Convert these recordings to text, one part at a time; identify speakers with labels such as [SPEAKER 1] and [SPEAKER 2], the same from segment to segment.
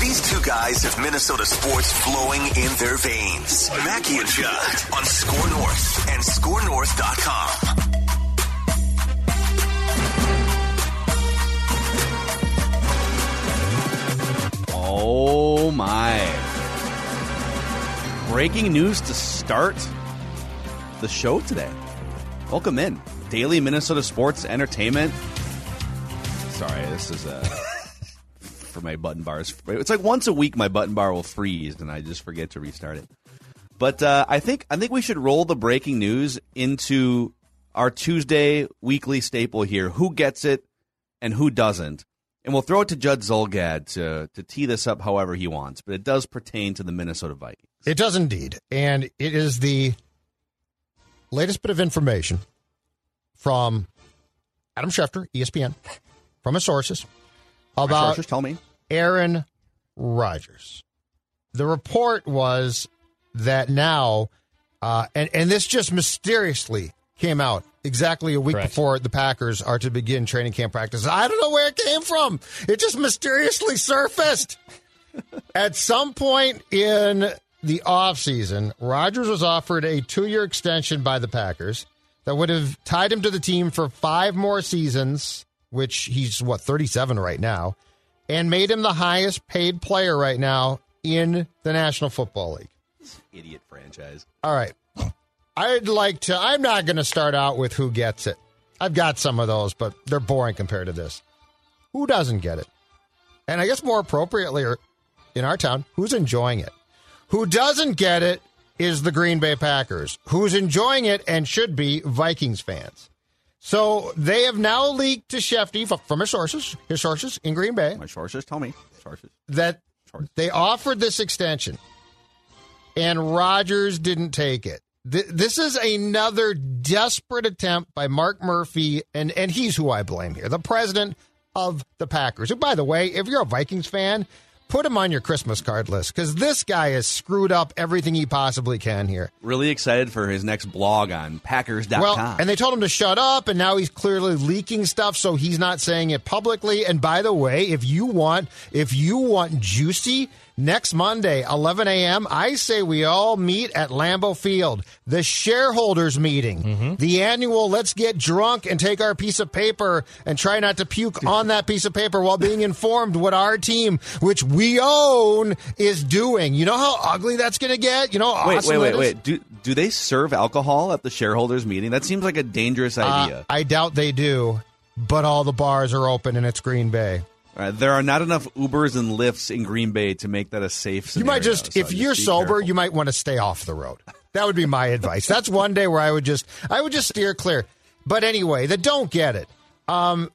[SPEAKER 1] These two guys have Minnesota sports flowing in their veins. Mackey and Judd on Score North and ScoreNorth.com.
[SPEAKER 2] Oh my. Breaking news to start the show today. Welcome in. Daily Minnesota Sports Entertainment. Sorry, this is uh, for my button bars. It's like once a week my button bar will freeze and I just forget to restart it. But uh, I think I think we should roll the breaking news into our Tuesday weekly staple here. Who gets it and who doesn't? And we'll throw it to Judd Zulgad to, to tee this up however he wants, but it does pertain to the Minnesota Vikings.
[SPEAKER 3] It does indeed. And it is the latest bit of information from Adam Schefter, ESPN, from his sources about
[SPEAKER 2] sources tell me.
[SPEAKER 3] Aaron Rodgers. The report was that now, uh, and, and this just mysteriously came out exactly a week
[SPEAKER 4] Correct.
[SPEAKER 3] before the Packers are to begin training camp practice. I don't know where it came from. It just mysteriously surfaced. At some point in the offseason, Rodgers was offered a two year extension by the Packers that would have tied him to the team for five more seasons, which he's, what, 37 right now, and made him the highest paid player right now in the National Football League.
[SPEAKER 2] Idiot franchise.
[SPEAKER 3] All right. I'd like to, I'm not going to start out with who gets it. I've got some of those, but they're boring compared to this. Who doesn't get it? And I guess more appropriately, or in our town, who's enjoying it? Who doesn't get it is the Green Bay Packers. Who's enjoying it and should be Vikings fans. So they have now leaked to Shefty from his sources, his sources in Green Bay,
[SPEAKER 2] My sources tell me. Sources.
[SPEAKER 3] that they offered this extension and Rodgers didn't take it. Th- This is another desperate attempt by Mark Murphy, and, and he's who I blame here, the president of the Packers. Who, by the way, if you're a Vikings fan, put him on your Christmas card list because this guy has screwed up everything he possibly can here.
[SPEAKER 2] Really excited for his next blog on Packers.com.
[SPEAKER 3] Well, and they told him to shut up, and now he's clearly leaking stuff, so he's not saying it publicly. And by the way, if you want, if you want juicy, next Monday, 11 a.m., I say we all meet at Lambeau Field, the shareholders meeting, the annual let's get drunk and take our piece of paper and try not to puke on that piece of paper while being informed what our team, which we own, is doing. You know how ugly that's going to get? You know, how
[SPEAKER 2] wait,
[SPEAKER 3] awesome
[SPEAKER 2] wait,
[SPEAKER 3] that
[SPEAKER 2] wait, wait. Do do they serve alcohol at the shareholders meeting? That seems like a dangerous
[SPEAKER 3] Uh,
[SPEAKER 2] idea.
[SPEAKER 3] I doubt they do, but all the bars are open and it's Green Bay.
[SPEAKER 2] Right, there are not enough Ubers and Lyfts in Green Bay to make that a safe
[SPEAKER 3] You might just,
[SPEAKER 2] so
[SPEAKER 3] if you're
[SPEAKER 2] be
[SPEAKER 3] sober,
[SPEAKER 2] careful.
[SPEAKER 3] you might want to stay off the road. That would be my advice. That's one day where I would just, I would just steer clear. But anyway, the don't get it. Um,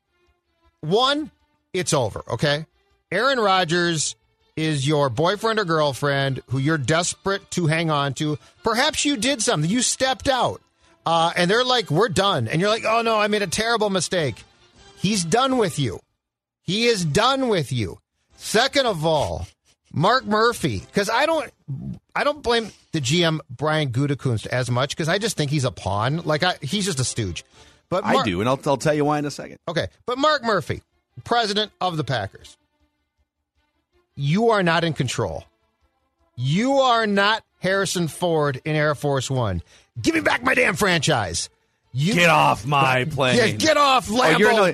[SPEAKER 3] one, it's over. Okay, Aaron Rodgers is your boyfriend or girlfriend who you're desperate to hang on to. Perhaps you did something. You stepped out, uh, and they're like, "We're done," and you're like, "Oh no, I made a terrible mistake." He's done with you. He is done with you. Second of all, Mark Murphy, because I don't, I don't blame the GM Brian Gutekunst as much because I just think he's a pawn. Like I, he's just a stooge. But
[SPEAKER 2] I do, and I'll, I'll tell you why in a second.
[SPEAKER 3] Okay, but Mark Murphy, president of the Packers, you are not in control. You are not Harrison Ford in Air Force One. Give me back my damn franchise. You
[SPEAKER 2] Get off my plane.
[SPEAKER 3] Yeah, get off,
[SPEAKER 2] Oh,
[SPEAKER 3] Lambo.
[SPEAKER 2] you're no,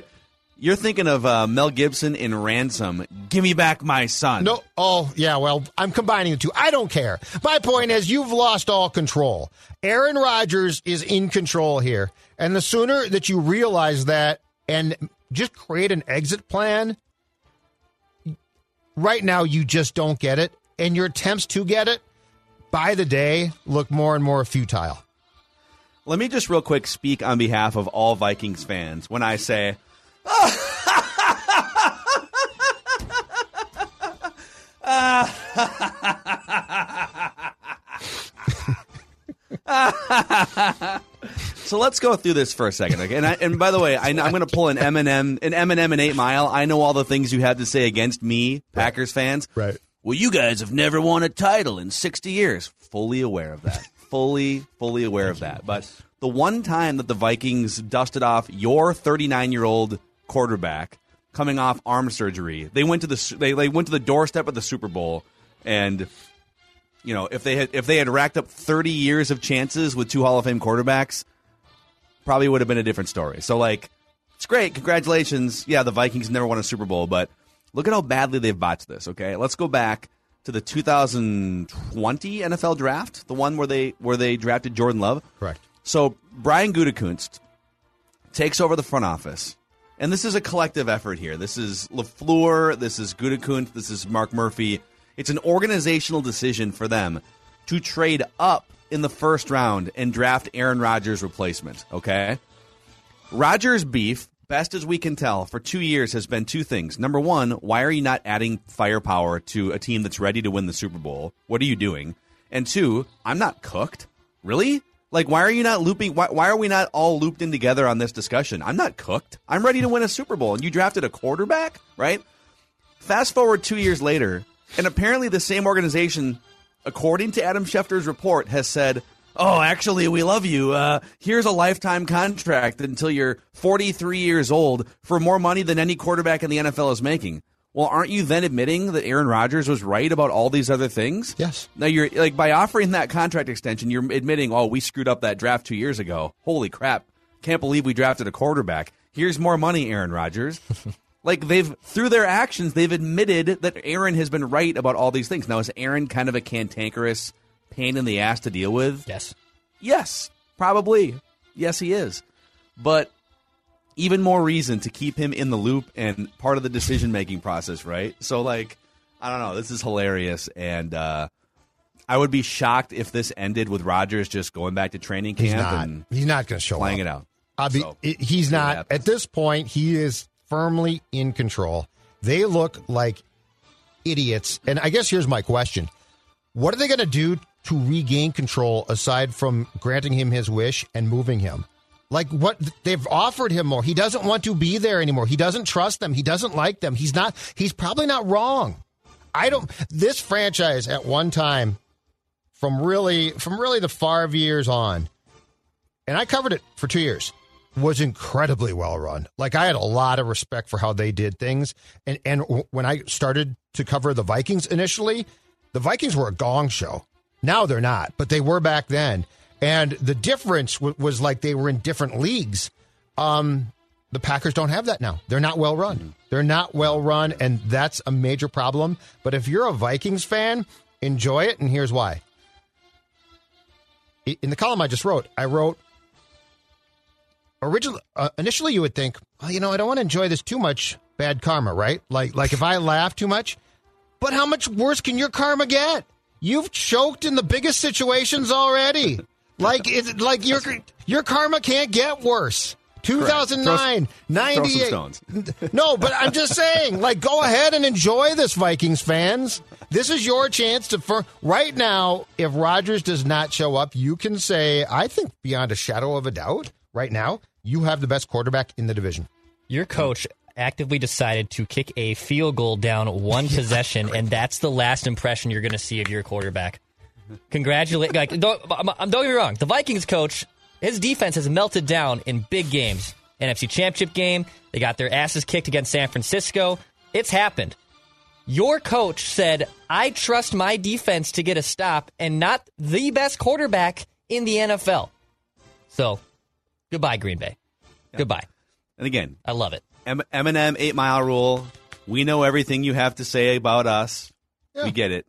[SPEAKER 2] You're thinking of uh, Mel Gibson in Ransom. Give me back my son.
[SPEAKER 3] No, oh, yeah, well, I'm combining the two. I don't care. My point is, you've lost all control. Aaron Rodgers is in control here. And the sooner that you realize that and just create an exit plan, right now you just don't get it. And your attempts to get it by the day look more and more futile.
[SPEAKER 2] Let me just real quick speak on behalf of all Vikings fans when I say, so let's go through this for a second, okay? And, I, and by the way, I, am going to pull an Eminem, an Eminem and Eight Mile. I know all the things you had to say against me, Packers fans.
[SPEAKER 3] Right.
[SPEAKER 2] Well, you guys have never won a title in 60 years. Fully aware of that. fully, fully aware of that. But the one time that the Vikings dusted off your 39 year old quarterback coming off arm surgery, they went to the they, they went to the doorstep of the Super Bowl, and you know if they had if they had racked up 30 years of chances with two Hall of Fame quarterbacks, probably would have been a different story. So like, it's great, congratulations. Yeah, the Vikings never won a Super Bowl, but look at how badly they've botched this. Okay, let's go back to the 2020 NFL draft, the one where they where they drafted Jordan Love.
[SPEAKER 3] Correct.
[SPEAKER 2] So Brian Gutekunst takes over the front office, and this is a collective effort here. This is Lafleur, this is Gutekunst, this is Mark Murphy. It's an organizational decision for them to trade up in the first round and draft Aaron Rodgers' replacement. Okay, Rodgers' beef, best as we can tell, for two years has been two things. Number one, why are you not adding firepower to a team that's ready to win the Super Bowl? What are you doing? And two, I'm not cooked. Really? Like, why are you not looping? Why, why are we not all looped in together on this discussion? I'm not cooked. I'm ready to win a Super Bowl, and you drafted a quarterback, right? Fast forward two years later, and apparently the same organization, according to Adam Schefter's report, has said, "Oh, actually, we love you. Uh, here's a lifetime contract until you're 43 years old for more money than any quarterback in the NFL is making." Well, aren't you then admitting that Aaron Rodgers was right about all these other things?
[SPEAKER 3] Yes.
[SPEAKER 2] Now you're like by offering that contract extension, you're admitting, "Oh, we screwed up that draft 2 years ago. Holy crap. Can't believe we drafted a quarterback. Here's more money, Aaron Rodgers." like they've through their actions, they've admitted that Aaron has been right about all these things. Now is Aaron kind of a cantankerous pain in the ass to deal with?
[SPEAKER 4] Yes.
[SPEAKER 2] Yes, probably. Yes, he is. But even more reason to keep him in the loop and part of the decision making process, right? So, like, I don't know. This is hilarious, and uh, I would be shocked if this ended with Rodgers just going back to training camp
[SPEAKER 3] He's not.
[SPEAKER 2] and
[SPEAKER 3] He's not going to show
[SPEAKER 2] playing
[SPEAKER 3] up.
[SPEAKER 2] it out.
[SPEAKER 3] I'll be,
[SPEAKER 2] So,
[SPEAKER 3] it- he's not at this point. He is firmly in control. They look like idiots. And I guess here's my question: What are they going to do to regain control aside from granting him his wish and moving him? Like what they've offered him more. He doesn't want to be there anymore. He doesn't trust them. He doesn't like them. He's not. He's probably not wrong. I don't. This franchise at one time, from really from really the Favre years on, and I covered it for two years, was incredibly well run. Like I had a lot of respect for how they did things. And and when I started to cover the Vikings initially, the Vikings were a gong show. Now they're not, but they were back then. And the difference w- was like they were in different leagues. Um, the Packers don't have that now. They're not well run. They're not well run, and that's a major problem. But if you're a Vikings fan, enjoy it, and here's why. In the column I just wrote, I wrote originally uh, initially you would think, well, you know, I don't want to enjoy this too much bad karma, right? Like like if I laugh too much, but how much worse can your karma get? You've choked in the biggest situations already. Like it's like your your karma can't get worse. 2009,
[SPEAKER 2] Throw some
[SPEAKER 3] 98.
[SPEAKER 2] stones.
[SPEAKER 3] No, but I'm just saying, like, go ahead and enjoy this, Vikings fans. This is your chance to. For right now, if Rodgers does not show up, you can say, I think beyond a shadow of a doubt, right now, you have the best quarterback in the division.
[SPEAKER 4] Your coach actively decided to kick a field goal down one possession, and that's the last impression you're going to see of your quarterback. Congratulate! Like, don't, I'm- I'm- don't get me wrong. The Vikings coach, his defense has melted down in big games. NFC Championship game, they got their asses kicked against San Francisco. It's happened. Your coach said, "I trust my defense to get a stop, and not the best quarterback in the NFL." So, goodbye, Green Bay. Goodbye.
[SPEAKER 2] And again,
[SPEAKER 4] I love it.
[SPEAKER 2] M- Eminem Eight Mile Rule. We know everything you have to say about us.
[SPEAKER 3] Yeah.
[SPEAKER 2] We get it.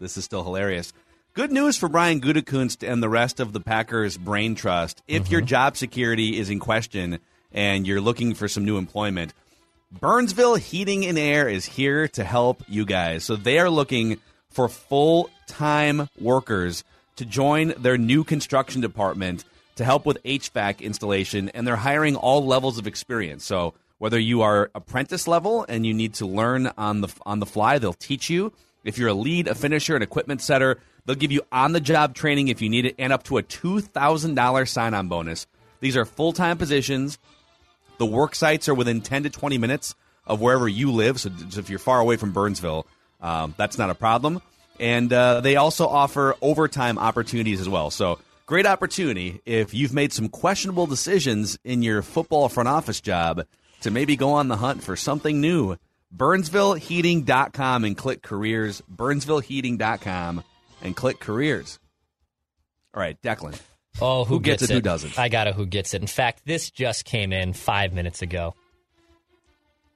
[SPEAKER 2] This is still hilarious. Good news for Brian Gutekunst and the rest of the Packers brain trust. If mm-hmm. your job security is in question and you're looking for some new employment, Burnsville Heating and Air is here to help you guys. So they are looking for full time workers to join their new construction department to help with HVAC installation, and they're hiring all levels of experience. So whether you are apprentice level and you need to learn on the on the fly, they'll teach you. If you're a lead, a finisher, an equipment setter, they'll give you on the job training if you need it, and up to a two thousand dollar sign on bonus. These are full time positions. The work sites are within 10 to 20 minutes of wherever you live. So, so if you're far away from Burnsville, um, that's not a problem. And uh, they also offer overtime opportunities as well. So, great opportunity if you've made some questionable decisions in your football front office job to maybe go on the hunt for something new. BurnsvilleHeating.com and click careers. BurnsvilleHeating.com and click careers. All right, Declan.
[SPEAKER 4] Oh, who,
[SPEAKER 2] Who gets it, who doesn't?
[SPEAKER 4] I got a who gets it. In fact, this just came in five minutes ago.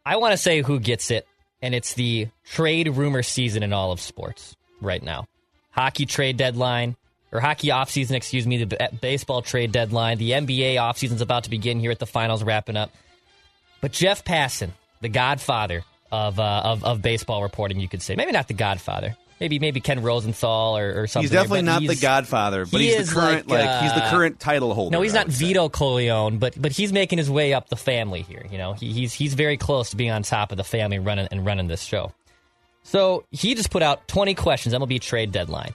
[SPEAKER 4] I want to say who gets it, and it's the trade rumor season in all of sports right now. Hockey trade deadline, or hockey offseason, excuse me, the b- baseball trade deadline. The NBA offseason's about to begin here at the finals wrapping up. But Jeff Passan, the godfather of, uh, of, of baseball reporting, you could say. Maybe not the godfather. Maybe maybe Ken Rosenthal or, or something.
[SPEAKER 2] He's definitely not the Godfather, but
[SPEAKER 4] he
[SPEAKER 2] he's the current
[SPEAKER 4] like,
[SPEAKER 2] like, he's the
[SPEAKER 4] uh,
[SPEAKER 2] current title holder.
[SPEAKER 4] No, he's not
[SPEAKER 2] would say.
[SPEAKER 4] Vito Corleone, but but he's making his way up the family here. You know, he, he's he's very close to being on top of the family running and running this show. So he just put out 20 questions, MLB trade deadline,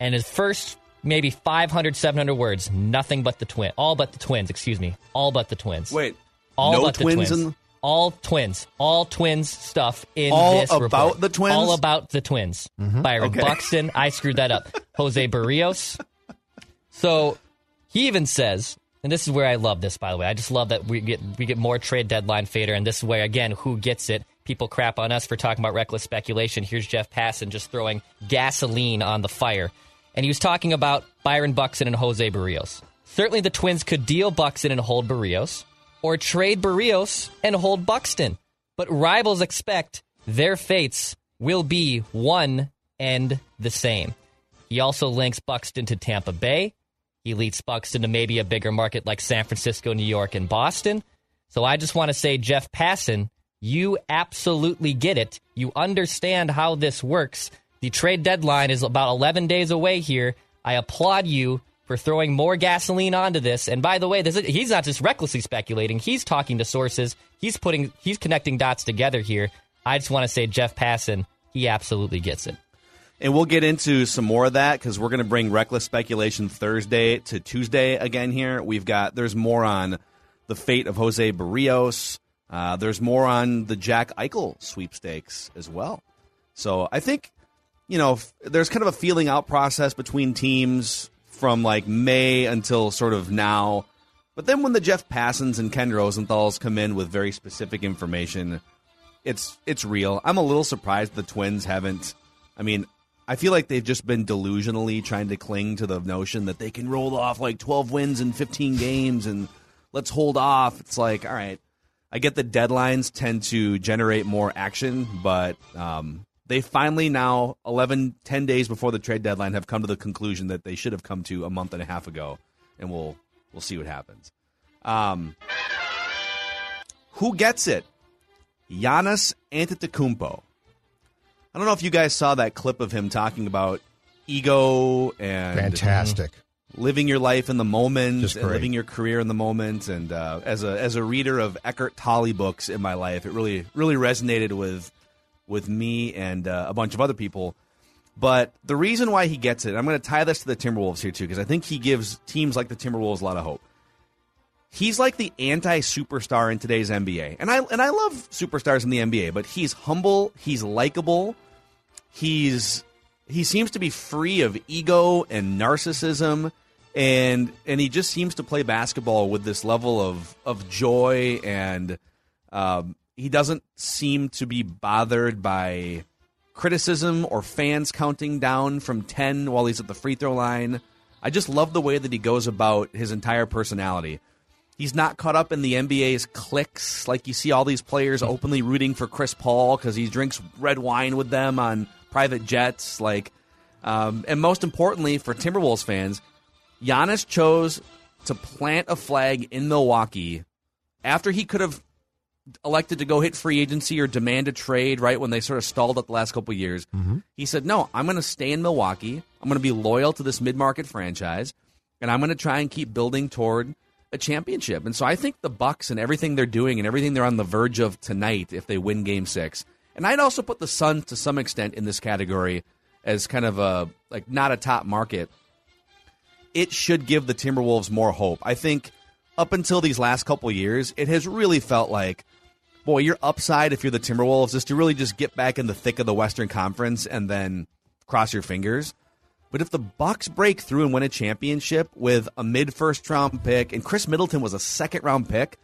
[SPEAKER 4] and his first maybe 500, 700 words, nothing but the twin, all but the twins. Excuse me, all but the twins.
[SPEAKER 2] Wait,
[SPEAKER 4] all
[SPEAKER 2] no
[SPEAKER 4] but
[SPEAKER 2] twins
[SPEAKER 4] the twins.
[SPEAKER 2] in
[SPEAKER 4] all twins, all twins stuff in
[SPEAKER 2] All
[SPEAKER 4] this
[SPEAKER 2] about
[SPEAKER 4] report.
[SPEAKER 2] the Twins?
[SPEAKER 4] All about the twins. Mm-hmm. Byron
[SPEAKER 2] Okay.
[SPEAKER 4] Buxton, I screwed that up. Jose Berrios. So he even says, and this is where I love this, by the way. I just love that we get we get more trade deadline fader, and this is where again, who gets it? People crap on us for talking about reckless speculation. Here's Jeff Passan just throwing gasoline on the fire, and he was talking about Byron Buxton and Jose Berrios. Certainly, the Twins could deal Buxton and hold Berrios, or trade Berrios and hold Buxton. But rivals expect their fates will be one and the same. He also links Buxton to Tampa Bay. He leads Buxton to maybe a bigger market like San Francisco, New York, and Boston. So I just want to say, Jeff Passan, you absolutely get it. You understand how this works. The trade deadline is about 11 days away here. I applaud you for throwing more gasoline onto this. And by the way, is, he's not just recklessly speculating. He's talking to sources. He's putting he's connecting dots together here. I just want to say Jeff Passan, he absolutely gets it.
[SPEAKER 2] And we'll get into some more of that because we're going to bring reckless speculation Thursday to Tuesday again. Here we've got there's more on the fate of Jose Berrios. Uh, there's more on the Jack Eichel sweepstakes as well. So I think you know there's kind of a feeling out process between teams from like May until sort of now. But then when the Jeff Passans and Ken Rosenthal's come in with very specific information, it's it's real. I'm a little surprised the Twins haven't. I mean, I feel like they've just been delusionally trying to cling to the notion that they can roll off like 12 wins in 15 games and let's hold off. It's like, all right, I get the deadlines tend to generate more action, but um, they finally now 11 10 days before the trade deadline have come to the conclusion that they should have come to a month and a half ago and we'll we'll see what happens. Um, who gets it? Giannis Antetokounmpo. I don't know if you guys saw that clip of him talking about ego and
[SPEAKER 3] Fantastic.
[SPEAKER 2] living your life in the moment
[SPEAKER 3] Just
[SPEAKER 2] and
[SPEAKER 3] great.
[SPEAKER 2] living your career in the moment. And uh, as a as a reader of Eckhart Tolle books in my life, it really really resonated with with me and uh, a bunch of other people. But the reason why he gets it, I'm going to tie this to the Timberwolves here too, because I think he gives teams like the Timberwolves a lot of hope. He's like the anti superstar in today's NBA, and I and I love superstars in the NBA, but he's humble, he's likable, he's he seems to be free of ego and narcissism and and he just seems to play basketball with this level of of joy and um, he doesn't seem to be bothered by criticism or fans counting down from 10 while he's at the free throw line i just love the way that he goes about his entire personality He's not caught up in the NBA's cliques. Like you see all these players openly rooting for Chris Paul because he drinks red wine with them on private jets. Like, um, and most importantly for Timberwolves fans, Giannis chose to plant a flag in Milwaukee after he could have elected to go hit free agency or demand a trade right when they sort of stalled up the last couple of years. Mm-hmm. He said, "No, I'm going to stay in Milwaukee. I'm going to be loyal to this mid-market franchise, and I'm going to try and keep building toward a championship." And so I think the Bucks and everything they're doing and everything they're on the verge of tonight if they win game 6. And I'd also put the Suns to some extent in this category as kind of a like not a top market it should give the Timberwolves more hope. I think up until these last couple years, it has really felt like, boy, your upside if you're the Timberwolves is to really just get back in the thick of the Western Conference and then cross your fingers. But if the Bucks break through and win a championship with a mid first round pick, and Khris Middleton was a second round pick,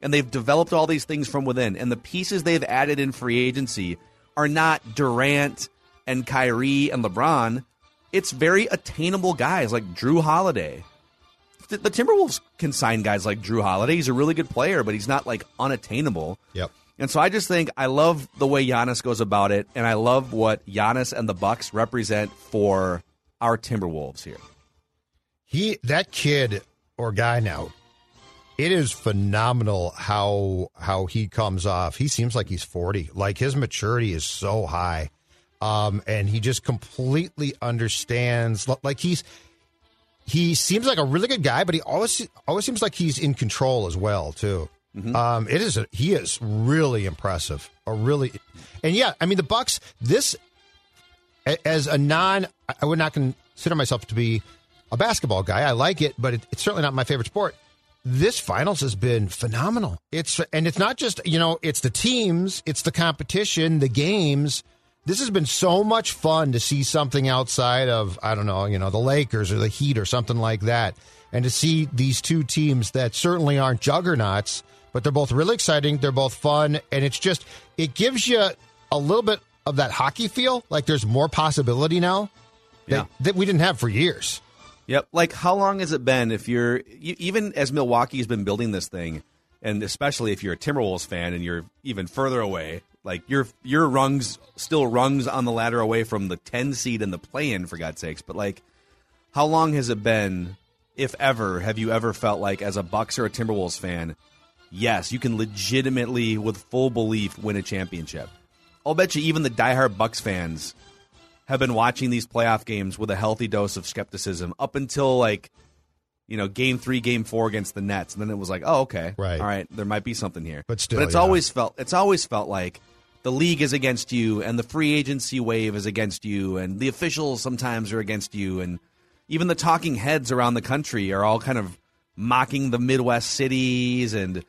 [SPEAKER 2] and they've developed all these things from within, and the pieces they've added in free agency are not Durant and Kyrie and LeBron it's very attainable guys like Jrue Holiday. The, the Timberwolves can sign guys like Jrue Holiday. He's a really good player, but he's not like unattainable.
[SPEAKER 3] Yep.
[SPEAKER 2] And so I just think I love the way Giannis goes about it, and I love what Giannis and the Bucks represent for our Timberwolves here.
[SPEAKER 3] He that kid or guy now, it is phenomenal how how he comes off. He seems like he's forty. Like his maturity is so high, um, and he just completely understands. Like he's he seems like a really good guy, but he always always seems like he's in control as well too. Um, it is a, he is really impressive. A really, and yeah, I mean the Bucks. This as a non, I would not consider myself to be a basketball guy. I like it, but it, it's certainly not my favorite sport. This finals has been phenomenal. It's and it's not just you know it's the teams, it's the competition, the games. This has been so much fun to see something outside of I don't know you know the Lakers or the Heat or something like that, and to see these two teams that certainly aren't juggernauts, but they're both really exciting. They're both fun, and it's just it gives you a little bit of that hockey feel. Like there's more possibility now that,
[SPEAKER 2] Yeah.
[SPEAKER 3] that we didn't have for years.
[SPEAKER 2] Yep. Like, how long has it been? If you're you, even as Milwaukee's been building this thing, and especially if you're a Timberwolves fan and you're even further away, like your your rungs still rungs on the ladder away from the ten seed and the play-in, for God's sakes. But like, how long has it been? If ever, have you ever felt like as a Bucks or a Timberwolves fan, yes, you can legitimately, with full belief, win a championship? I'll bet you even the diehard Bucks fans have been watching these playoff games with a healthy dose of skepticism up until like you know game three game four against the nets and then it was like oh okay
[SPEAKER 3] Right.
[SPEAKER 2] all right there might be something here
[SPEAKER 3] But still,
[SPEAKER 2] but it's
[SPEAKER 3] yeah.
[SPEAKER 2] always felt it's always felt like the league is against you and the free agency wave is against you and the officials sometimes are against you and even the talking heads around the country are all kind of mocking the midwest cities and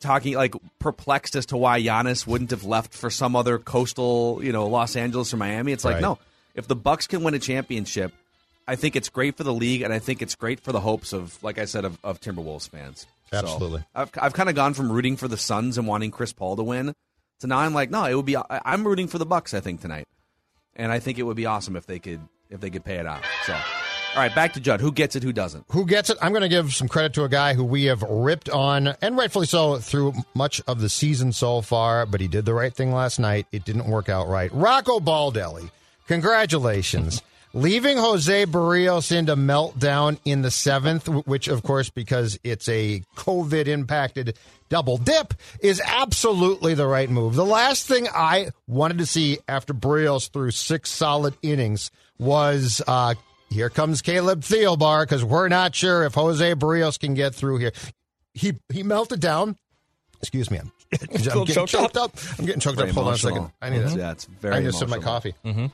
[SPEAKER 2] talking like perplexed as to why Giannis wouldn't have left for some other coastal, you know, Los Angeles or Miami. It's like
[SPEAKER 3] Right.
[SPEAKER 2] no, if the Bucks can win a championship, I think it's great for the league, and I think it's great for the hopes of, like I said, of, of Timberwolves fans. So,
[SPEAKER 3] Absolutely.
[SPEAKER 2] I've I've kind of gone from rooting for the Suns and wanting Chris Paul to win to now I'm like, no, it would be. I'm rooting for the Bucks. I think tonight, and I think it would be awesome if they could if they could pay it out. So, all right, back to Judd. Who gets it? Who doesn't?
[SPEAKER 3] Who gets it? I'm going to give some credit to a guy who we have ripped on, and rightfully so, through much of the season so far, but he did the right thing last night. It didn't work out right. Rocco Baldelli, congratulations. Leaving Jose Berrios into meltdown in the seventh, which, of course, because it's a COVID impacted double dip, is absolutely the right move. The last thing I wanted to see after Berrios threw six solid innings was uh, here comes Caleb Thielbar because we're not sure if Jose Berrios can get through here. He he melted down. Excuse me, I'm, I'm getting
[SPEAKER 4] choked
[SPEAKER 3] choked, up. I'm getting choked
[SPEAKER 2] Very
[SPEAKER 3] up. Hold on a second. I need to.
[SPEAKER 2] Yeah, it's very
[SPEAKER 3] I need to sip my
[SPEAKER 2] emotional.
[SPEAKER 3] coffee.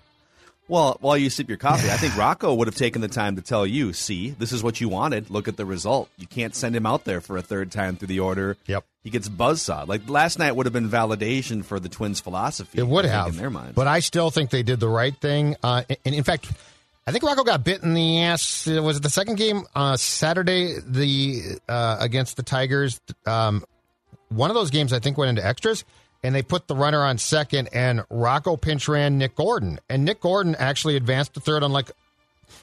[SPEAKER 2] Well, while you sip your coffee, I think Rocco would have taken the time to tell you, see, this is what you wanted. Look at the result. You can't send him out there for a third time through the order.
[SPEAKER 3] Yep.
[SPEAKER 2] He gets buzzsawed. Like last night would have been validation for the Twins' philosophy.
[SPEAKER 3] It would have,
[SPEAKER 2] in their minds.
[SPEAKER 3] but I still think they did the right thing. Uh, and in fact, I think Rocco got bit in the ass. Was it the second game uh, Saturday? The uh, against the Tigers. Um, one of those games I think went into extras, and they put the runner on second, and Rocco pinch ran Nick Gordon, and Nick Gordon actually advanced to third on like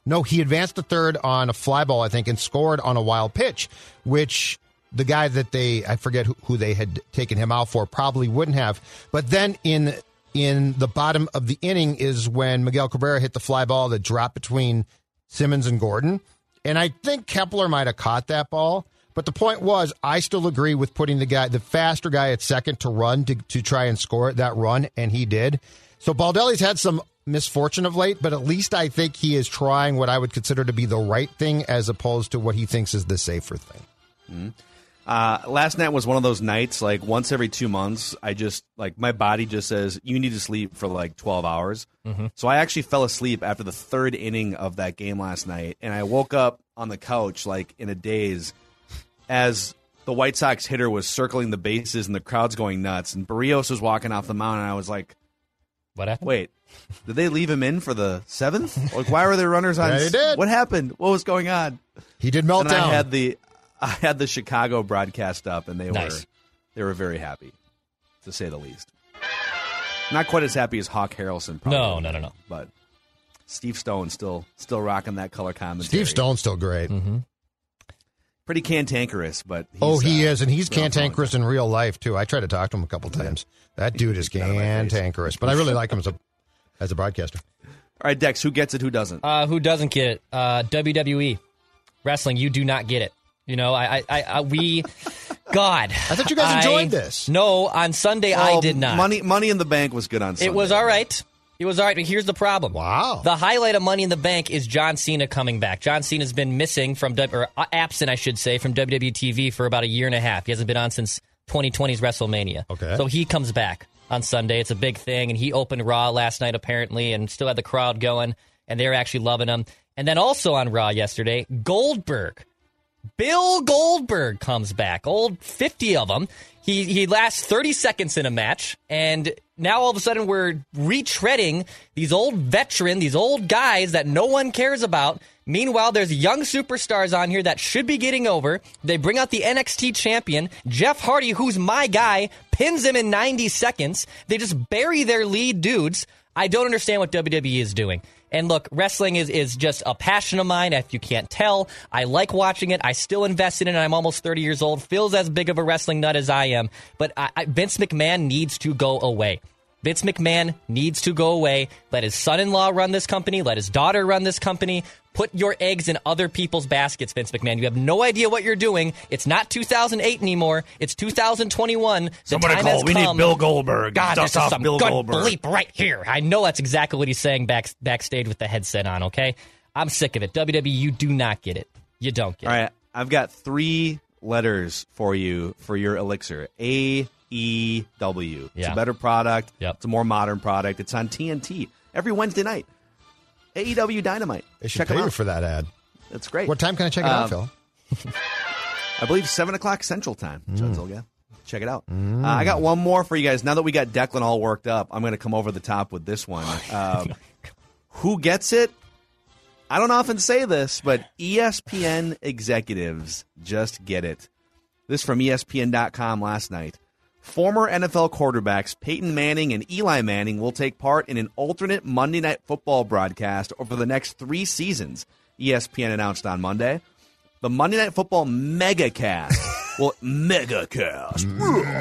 [SPEAKER 3] no, he advanced to third on a fly ball, I think, and scored on a wild pitch, which the guy that they I forget who, who they had taken him out for probably wouldn't have. But then in in the bottom of the inning is when Miguel Cabrera hit the fly ball that dropped between Simmons and Gordon. And I think Kepler might have caught that ball. But the point was, I still agree with putting the guy, the faster guy at second to run to, to try and score that run, and he did. So Baldelli's had some misfortune of late, but at least I think he is trying what I would consider to be the right thing as opposed to what he thinks is the safer thing.
[SPEAKER 2] Uh, last night was one of those nights, like once every two months, I just, like, my body just says, you need to sleep for like 12 hours. So I actually fell asleep after the third inning of that game last night, and I woke up on the couch, like, in a daze as the White Sox hitter was circling the bases and the crowd's going nuts, and Berrios was walking off the mound, and I was like,
[SPEAKER 4] What happened?
[SPEAKER 2] wait, did they leave him in for the seventh? Like, why were there runners on?
[SPEAKER 3] Yeah, they did.
[SPEAKER 2] What happened? What was going on?
[SPEAKER 3] He did melt
[SPEAKER 2] and
[SPEAKER 3] down.
[SPEAKER 2] I had the I had the Chicago broadcast up, and they
[SPEAKER 4] Nice.
[SPEAKER 2] were they were very happy, to say the least. Not quite as happy as Hawk Harrelson. Probably,
[SPEAKER 4] No, no, no, no.
[SPEAKER 2] But Steve Stone still still rocking that color commentary.
[SPEAKER 3] Steve Stone's still great. Mm-hmm.
[SPEAKER 2] Pretty cantankerous, but he's,
[SPEAKER 3] oh, he
[SPEAKER 2] uh,
[SPEAKER 3] is, and he's cantankerous in real life too. I tried to talk to him a couple times. That dude is
[SPEAKER 2] Got it in my face.
[SPEAKER 3] cantankerous, but I really like him as a as a broadcaster.
[SPEAKER 2] All right, Dex, who gets it? Who doesn't?
[SPEAKER 4] Uh, who doesn't get it? Uh, WWE wrestling. You do not get it. You know, I, I, I, I we, God.
[SPEAKER 3] I thought you guys enjoyed this.
[SPEAKER 4] No, on Sunday I did not.
[SPEAKER 2] Money Money in the Bank was good on. Sunday.
[SPEAKER 4] It was all right. It was all right, but here's the problem.
[SPEAKER 3] Wow.
[SPEAKER 4] The highlight of Money in the Bank is John Cena coming back. John Cena's been missing from, or uh, absent, I should say, from WWE TV for about a year and a half. He hasn't been on since 2020's WrestleMania.
[SPEAKER 3] Okay.
[SPEAKER 4] So he comes back on Sunday. It's a big thing, and he opened Raw last night apparently, and still had the crowd going, and they're actually loving him. And then also on Raw yesterday, Goldberg. Bill Goldberg comes back. Old 50 of them. He he lasts 30 seconds in a match and now all of a sudden we're retreading these old veteran, these old guys that no one cares about. Meanwhile, there's young superstars on here that should be getting over. They bring out the NXT champion, Jeff Hardy, who's my guy, pins him in 90 seconds. They just bury their lead dudes. I don't understand what WWE is doing. And look, wrestling is, is just a passion of mine. If you can't tell, I like watching it. I still invest in it. I'm almost 30 years old. Feels as big of a wrestling nut as I am. But I, I, Vince McMahon needs to go away. Vince McMahon needs to go away. Let his son in law run this company. Let his daughter run this company. Put your eggs in other people's baskets, Vince McMahon. You have no idea what you're doing. It's not 2008 anymore. It's 2021. The
[SPEAKER 2] Somebody
[SPEAKER 4] time
[SPEAKER 2] call.
[SPEAKER 4] has
[SPEAKER 2] We need. Bill Goldberg.
[SPEAKER 4] God,
[SPEAKER 2] Dust
[SPEAKER 4] this is
[SPEAKER 2] off
[SPEAKER 4] some
[SPEAKER 2] Bill
[SPEAKER 4] good
[SPEAKER 2] Goldberg.
[SPEAKER 4] bleep right here. I know that's exactly what he's saying back, backstage with the headset on, okay? I'm sick of it. WWE, you do not get it. You don't get
[SPEAKER 2] All
[SPEAKER 4] it.
[SPEAKER 2] All right. I've got three letters for you for your elixir. A E W. It's
[SPEAKER 4] Yeah.
[SPEAKER 2] a better product.
[SPEAKER 4] Yep.
[SPEAKER 2] It's a more modern product. It's on TNT every Wednesday night. AEW Dynamite.
[SPEAKER 3] They should
[SPEAKER 2] Check
[SPEAKER 3] pay
[SPEAKER 2] them
[SPEAKER 3] you
[SPEAKER 2] out.
[SPEAKER 3] for that ad.
[SPEAKER 2] That's great.
[SPEAKER 3] What time can I check it out,
[SPEAKER 2] Um,
[SPEAKER 3] Phil?
[SPEAKER 2] I believe seven o'clock Central Time.
[SPEAKER 3] Mm.
[SPEAKER 2] Joe Zolga. Check it out. Uh, I got one more for you guys. Now that we got Declan all worked up, I'm going to come over the top with this one. Um, who gets it? I don't often say this, but ESPN executives just get it. This from ESPN.com last night. Former NFL quarterbacks Peyton Manning and Eli Manning will take part in an alternate Monday Night Football broadcast over the next three seasons, ESPN announced on Monday. The Monday Night Football megacast will megacast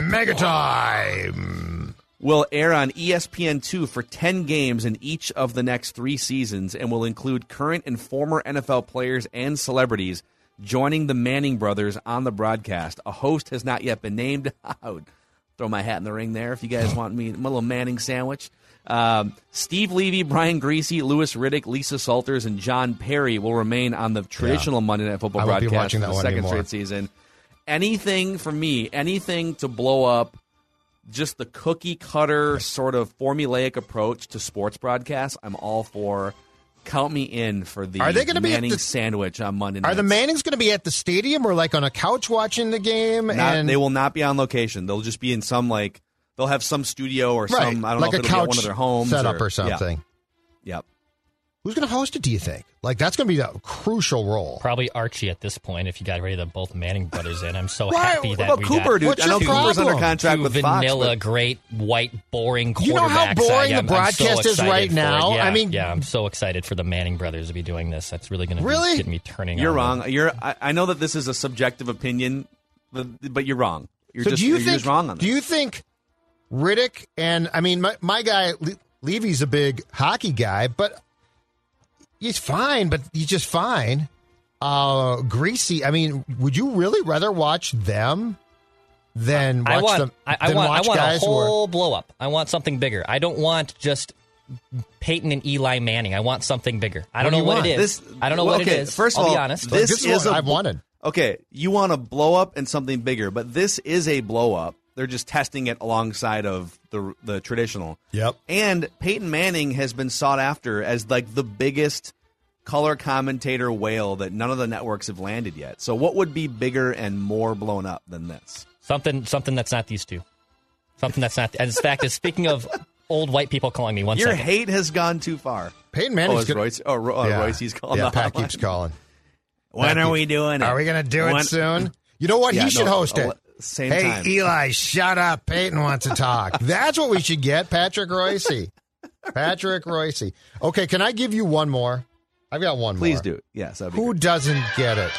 [SPEAKER 3] Mega time.
[SPEAKER 2] will air on E ESPN2 for 10 games in each of the next three seasons and will include current and former NFL players and celebrities joining the Manning brothers on the broadcast. A host has not yet been named. Throw my hat in the ring there if you guys want me, my little Manning sandwich. Um, Steve Levy, Brian Griese, Louis Riddick, Lisa Salters, and John Parry will remain on the traditional Monday Night Football
[SPEAKER 3] I won't be
[SPEAKER 2] broadcast for the second
[SPEAKER 3] anymore.
[SPEAKER 2] straight season. Anything for me, anything to blow up just the cookie cutter sort of formulaic approach to sports broadcasts, I'm all for. Count me in for the
[SPEAKER 3] Are they gonna be
[SPEAKER 2] Manning
[SPEAKER 3] the-
[SPEAKER 2] sandwich on Monday night.
[SPEAKER 3] Are the Mannings going to be at the stadium or like on a couch watching the game?
[SPEAKER 2] Not,
[SPEAKER 3] and
[SPEAKER 2] they will not be on location. They'll just be in some like they'll have some studio or
[SPEAKER 3] right,
[SPEAKER 2] some I don't
[SPEAKER 3] like
[SPEAKER 2] know
[SPEAKER 3] a
[SPEAKER 2] if it'll be one of their homes
[SPEAKER 3] setup or,
[SPEAKER 2] yeah.
[SPEAKER 3] something.
[SPEAKER 2] Yep.
[SPEAKER 3] Who's going to host it? Do you think? Like that's going to be a crucial role.
[SPEAKER 4] Probably Archie at this point if you got rid of the both Manning brothers in. I'm so
[SPEAKER 3] Why-
[SPEAKER 4] happy that
[SPEAKER 2] Well,
[SPEAKER 4] we
[SPEAKER 2] Cooper,
[SPEAKER 4] got
[SPEAKER 2] dude.
[SPEAKER 3] What's
[SPEAKER 2] I know
[SPEAKER 3] your
[SPEAKER 2] Cooper's under contract
[SPEAKER 4] two
[SPEAKER 2] with Fox.
[SPEAKER 4] vanilla,
[SPEAKER 2] but-
[SPEAKER 4] great, white, boring quarterbacks.
[SPEAKER 3] You know how boring the
[SPEAKER 4] am- I'm so
[SPEAKER 3] broadcast is right now?
[SPEAKER 4] Yeah,
[SPEAKER 3] I mean-
[SPEAKER 4] yeah, I'm so excited for the Manning brothers to be doing this. That's really going to
[SPEAKER 3] Really?
[SPEAKER 4] get me turning.
[SPEAKER 2] You're
[SPEAKER 4] on them.
[SPEAKER 2] wrong. You're. I, I know that this is a subjective opinion, But, but you're wrong. You're
[SPEAKER 3] so
[SPEAKER 2] just
[SPEAKER 3] do you
[SPEAKER 2] you're
[SPEAKER 3] think?
[SPEAKER 2] just wrong on
[SPEAKER 3] do you think Riddick and I mean my my guy Le- Levy's a big hockey guy, but he's fine. But he's just fine. Uh, Griese. I mean, would you really rather watch them than watch
[SPEAKER 4] I want,
[SPEAKER 3] them?
[SPEAKER 4] I, I
[SPEAKER 3] than
[SPEAKER 4] want,
[SPEAKER 3] watch
[SPEAKER 4] I want a
[SPEAKER 3] guys who are-
[SPEAKER 4] whole blow up. I want something bigger. I don't want just Peyton and Eli Manning. I want something bigger. I don't
[SPEAKER 3] What do
[SPEAKER 4] know
[SPEAKER 3] you
[SPEAKER 4] what
[SPEAKER 3] want?
[SPEAKER 4] it is.
[SPEAKER 2] This-
[SPEAKER 4] I don't know
[SPEAKER 2] well,
[SPEAKER 4] what
[SPEAKER 2] okay,
[SPEAKER 4] it is.
[SPEAKER 2] first of
[SPEAKER 4] I'll
[SPEAKER 2] all,
[SPEAKER 4] be honest.
[SPEAKER 2] this
[SPEAKER 3] This is
[SPEAKER 2] is
[SPEAKER 3] what
[SPEAKER 2] a-
[SPEAKER 3] I've wanted.
[SPEAKER 2] Okay, you want a blow up and something bigger, but this is a blow up. They're just testing it alongside of the the traditional.
[SPEAKER 3] Yep.
[SPEAKER 2] And Peyton Manning has been sought after as like the biggest color commentator whale that none of the networks have landed yet. So what would be bigger and more blown up than this?
[SPEAKER 4] something something that's not these two. Something that's not. As fact is, speaking of old white people calling me one
[SPEAKER 2] Your
[SPEAKER 4] second.
[SPEAKER 2] hate has gone too far.
[SPEAKER 3] Peyton
[SPEAKER 2] Oh,
[SPEAKER 3] Manning's
[SPEAKER 2] it's
[SPEAKER 3] gonna-
[SPEAKER 2] Royce. Oh, Ro- oh,
[SPEAKER 3] Yeah.
[SPEAKER 2] Royce, he's calling.
[SPEAKER 3] Yeah, Pat
[SPEAKER 2] hotline.
[SPEAKER 3] keeps calling.
[SPEAKER 2] When
[SPEAKER 3] Pat
[SPEAKER 2] are
[SPEAKER 3] keeps-
[SPEAKER 2] we doing it?
[SPEAKER 3] Are we going to do it
[SPEAKER 2] When-
[SPEAKER 3] soon? You know what?
[SPEAKER 2] Yeah,
[SPEAKER 3] he should
[SPEAKER 2] no,
[SPEAKER 3] host it.
[SPEAKER 2] Same
[SPEAKER 3] hey,
[SPEAKER 2] time.
[SPEAKER 3] Eli, shut up. Peyton wants to talk. That's what we should get, Patrick Royce. Patrick Royce. Okay, can I give you one more? I've got one more.
[SPEAKER 2] Please
[SPEAKER 3] more.
[SPEAKER 2] do. Yes,
[SPEAKER 3] Who
[SPEAKER 2] great.
[SPEAKER 3] doesn't get it?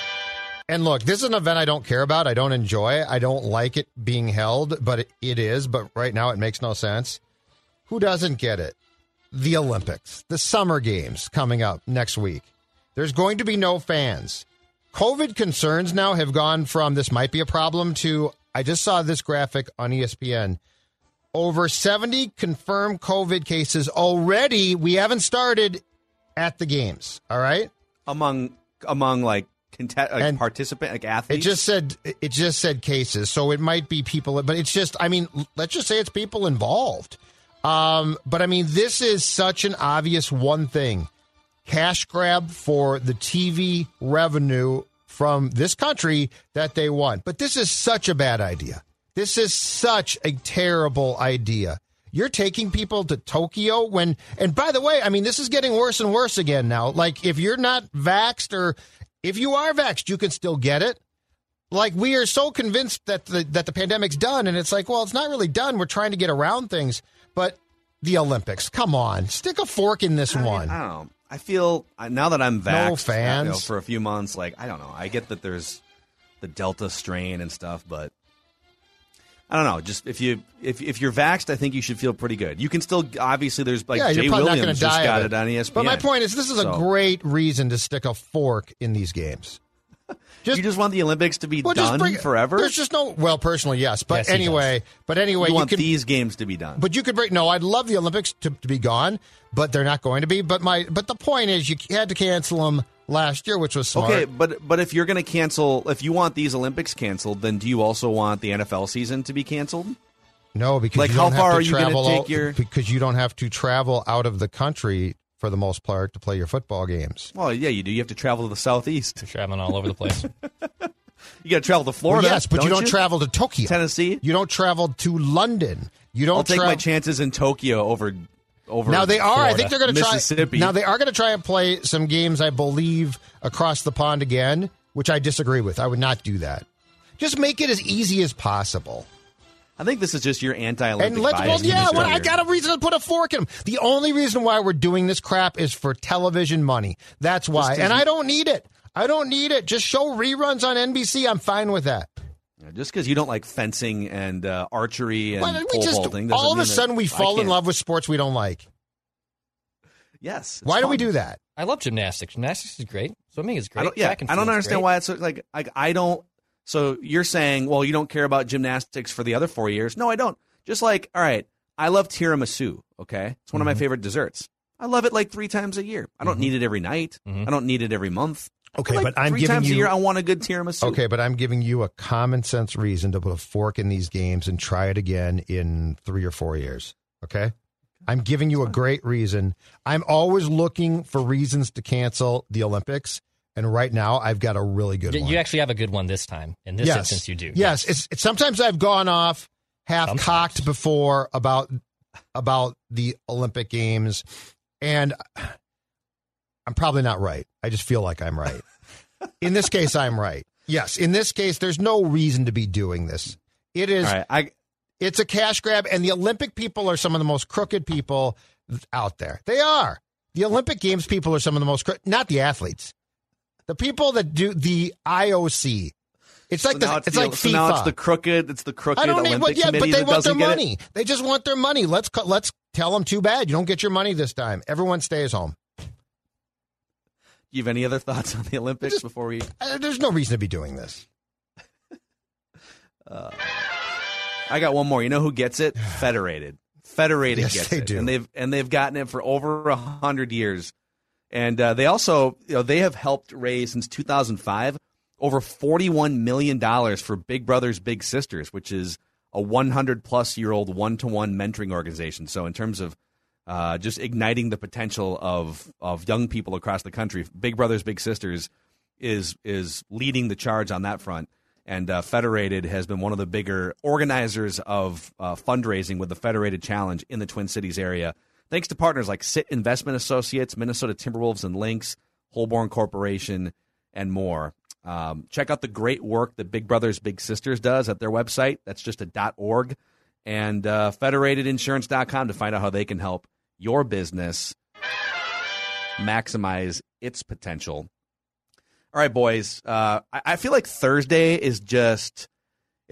[SPEAKER 3] And look, this is an event I don't care about. I don't enjoy. I don't like it being held, but it is. But right now, it makes no sense. Who doesn't get it? The Olympics, the Summer Games coming up next week. There's going to be no fans. COVID concerns now have gone from this might be a problem to I just saw this graphic on ESPN. Over 70 confirmed COVID cases already. We haven't started at the games. All right.
[SPEAKER 2] among among like contest like
[SPEAKER 3] And
[SPEAKER 2] participant like
[SPEAKER 3] It just said it just said cases, so it might be people, but it's just I mean, let's just say it's people involved. Um, but I mean, this is such an obvious one thing: cash grab for the TV revenue from this country that they want. But this is such a bad idea. This is such a terrible idea. You're taking people to Tokyo when, and by the way, I mean, this is getting worse and worse again now. Like, if you're not vaxxed or if you are vaxxed, you can still get it. Like, we are so convinced that the, that the pandemic's done, and it's like, well, it's not really done. We're trying to get around things. But the Olympics, come on, stick a fork in this
[SPEAKER 2] I mean,
[SPEAKER 3] one.
[SPEAKER 2] I don't know. I feel now that I'm vaxxed
[SPEAKER 3] No fans.
[SPEAKER 2] you know, for a few months. Like I don't know. I get that there's the Delta strain and stuff, but I don't know. Just if you if if you're vaxxed, I think you should feel pretty good. You can still obviously there's like
[SPEAKER 3] yeah,
[SPEAKER 2] Jay
[SPEAKER 3] you're probably not going
[SPEAKER 2] Williams just got
[SPEAKER 3] of
[SPEAKER 2] it on ESPN.
[SPEAKER 3] But my point is, this is a great reason to stick a fork in these games. Just,
[SPEAKER 2] You just want the Olympics to be
[SPEAKER 3] well,
[SPEAKER 2] done
[SPEAKER 3] bring-
[SPEAKER 2] forever.
[SPEAKER 3] There's just no. Well, personally, yes, but
[SPEAKER 4] Yes,
[SPEAKER 3] anyway, but anyway,
[SPEAKER 2] you
[SPEAKER 3] you
[SPEAKER 2] want
[SPEAKER 3] can.
[SPEAKER 2] these games to be done.
[SPEAKER 3] But you could break. No, I'd love the Olympics to, to be gone, but they're not going to be. But my, but the point is, you had to cancel them last year, which was smart.
[SPEAKER 2] Okay, but but if you're going to cancel, if you want these Olympics canceled, then do you also want the NFL season to be canceled?
[SPEAKER 3] No, because
[SPEAKER 2] Like,
[SPEAKER 3] you
[SPEAKER 2] how far
[SPEAKER 3] to
[SPEAKER 2] are you gonna
[SPEAKER 3] travel
[SPEAKER 2] take your-
[SPEAKER 3] because you don't have to travel out of the country for the most part to play your football games.
[SPEAKER 2] Well, yeah, you do. You have to travel to the southeast.
[SPEAKER 4] You're traveling all over the place.
[SPEAKER 2] You got to travel to Florida.
[SPEAKER 3] Well, yes, but you don't travel to Tokyo,
[SPEAKER 2] Tennessee.
[SPEAKER 3] You don't travel to London. You don't
[SPEAKER 2] I'll take
[SPEAKER 3] travel.
[SPEAKER 2] my chances in Tokyo over over.
[SPEAKER 3] Now they are. I think they're going to try.
[SPEAKER 2] Mississippi.
[SPEAKER 3] Now they are going to try and play some games. I believe across the pond again, which I disagree with. I would not do that. Just make it as easy as possible.
[SPEAKER 2] I think this is just your anti-Olympic
[SPEAKER 3] And let's.
[SPEAKER 2] bias.
[SPEAKER 3] Well, yeah. Well, I got a reason to put a fork in them. The only reason why we're doing this crap is for television money. That's why. And I don't need it. I don't need it. Just show reruns on NBC. I'm fine with that.
[SPEAKER 2] Just because you don't like fencing and uh, archery and
[SPEAKER 3] Why
[SPEAKER 2] pole
[SPEAKER 3] just
[SPEAKER 2] vaulting,
[SPEAKER 3] all of a sudden we fall in love with sports we don't like?
[SPEAKER 2] Yes. it's
[SPEAKER 3] Why do we do that?
[SPEAKER 4] I love gymnastics. Gymnastics is great. Swimming is great.
[SPEAKER 2] I don't, yeah, I don't understand
[SPEAKER 4] great.
[SPEAKER 2] why it's like like I don't. So you're saying, well, you don't care about gymnastics for the other four years? No, I don't. Just like, all right, I love tiramisu. Okay, it's one of
[SPEAKER 3] Mm-hmm.
[SPEAKER 2] my favorite desserts. I love it like three times a year. I don't need it every night. I don't need it every month.
[SPEAKER 3] Okay,
[SPEAKER 2] Like,
[SPEAKER 3] but I'm
[SPEAKER 2] three
[SPEAKER 3] giving
[SPEAKER 2] times
[SPEAKER 3] you-
[SPEAKER 2] a year. I want a good tiramisu.
[SPEAKER 3] Okay, but I'm giving you a common sense reason to put a fork in these games and try it again in three or four years. Okay? I'm giving you a great reason. I'm always looking for reasons to cancel the Olympics. And right now, I've got a really good
[SPEAKER 4] Y-
[SPEAKER 3] one.
[SPEAKER 4] You actually have a good one this time. In this
[SPEAKER 3] yes.
[SPEAKER 4] instance, you do.
[SPEAKER 3] Yes. It's, it's, sometimes I've gone off half
[SPEAKER 4] Sometimes.
[SPEAKER 3] cocked before about about the Olympic Games, and I'm probably not right. I just feel like I'm right. in this case, I'm right. Yes. In this case, there's no reason to be doing this. It is.
[SPEAKER 2] All right, I
[SPEAKER 3] It's a cash grab, and the Olympic people are some of the most crooked people out there. They are. The Olympic Games people are some of the most, cro- not the athletes, the people that do the IOC. It's like
[SPEAKER 2] So
[SPEAKER 3] the, it's,
[SPEAKER 2] the,
[SPEAKER 3] like
[SPEAKER 2] so
[SPEAKER 3] FIFA.
[SPEAKER 2] now it's the crooked. It's the crooked
[SPEAKER 3] I don't need,
[SPEAKER 2] Olympic
[SPEAKER 3] well, yeah, but they want their
[SPEAKER 2] it.
[SPEAKER 3] money. They just want their money. Let's let's tell them too bad. You don't get your money this time. Everyone stays home.
[SPEAKER 2] Do you have any other thoughts on the Olympics
[SPEAKER 3] Just-
[SPEAKER 2] before we?
[SPEAKER 3] Uh, there's no reason to be doing this.
[SPEAKER 2] I got one more. You know who gets it? Federated. Federated
[SPEAKER 3] Yes,
[SPEAKER 2] gets
[SPEAKER 3] they
[SPEAKER 2] it,
[SPEAKER 3] do.
[SPEAKER 2] and they've and they've gotten it for over a hundred years, and uh, they also you know they have helped raise since 2005 over 41 million dollars for Big Brothers Big Sisters, which is a 100 plus year old one to one mentoring organization. So in terms of uh, just igniting the potential of of young people across the country, Big Brothers Big Sisters is is leading the charge on that front. And uh, Federated has been one of the bigger organizers of uh, fundraising with the Federated Challenge in the Twin Cities area. Thanks to partners like Sit Investment Associates, Minnesota Timberwolves and Lynx, Holborn Corporation, and more. Um, check out the great work that Big Brothers Big Sisters does at their website. That's just a .dot .org. And uh, federatedinsurance.com to find out how they can help your business maximize its potential. All right, boys. Uh, I, I feel like Thursday is just.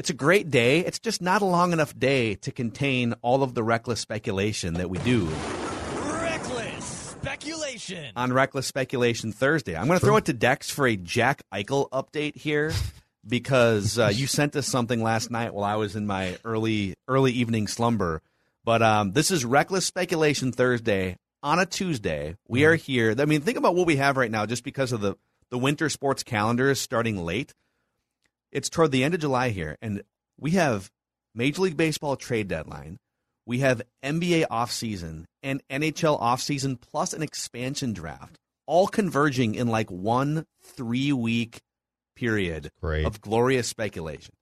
[SPEAKER 2] It's a great day. It's just not a long enough day to contain all of the reckless speculation that we do
[SPEAKER 4] Reckless speculation.
[SPEAKER 2] on Reckless Speculation Thursday. I'm going to throw it to Dex for a Jack Eichel update here because uh, you sent us something last night while I was in my early early evening slumber. But um, this is Reckless Speculation Thursday on a Tuesday. We are here. I mean, think about what we have right now just because of the, the winter sports calendar is starting late. It's toward the end of July here, and we have Major League Baseball trade deadline. We have NBA offseason and NHL offseason plus an expansion draft, all converging in like one three week period
[SPEAKER 3] Great.
[SPEAKER 2] of glorious speculation.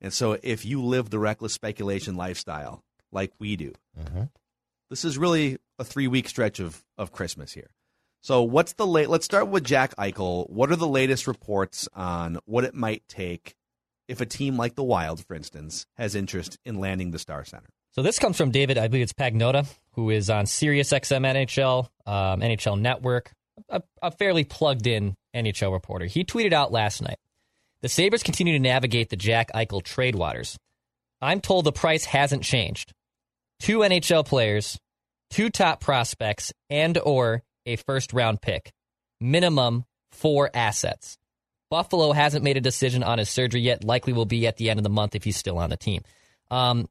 [SPEAKER 2] And so, if you live the reckless speculation lifestyle like we do,
[SPEAKER 3] Mhm.
[SPEAKER 2] this is really a three week stretch of, of Christmas here. So, what's the late? Let's start with Jack Eichel. What are the latest reports on what it might take if a team like the Wild, for instance, has interest in landing the Star Center?
[SPEAKER 4] So this comes from David, I believe it's Pagnotta, who is on Sirius XM NHL, um, NHL Network, a, a fairly plugged in NHL reporter. He tweeted out last night The Sabres continue to navigate the Jack Eichel trade waters. I'm told the price hasn't changed. Two NHL players, two top prospects, and or a first round pick. Minimum four assets. Buffalo hasn't made a decision on his surgery yet. Likely will be at the end of the month if he's still on the team. Um,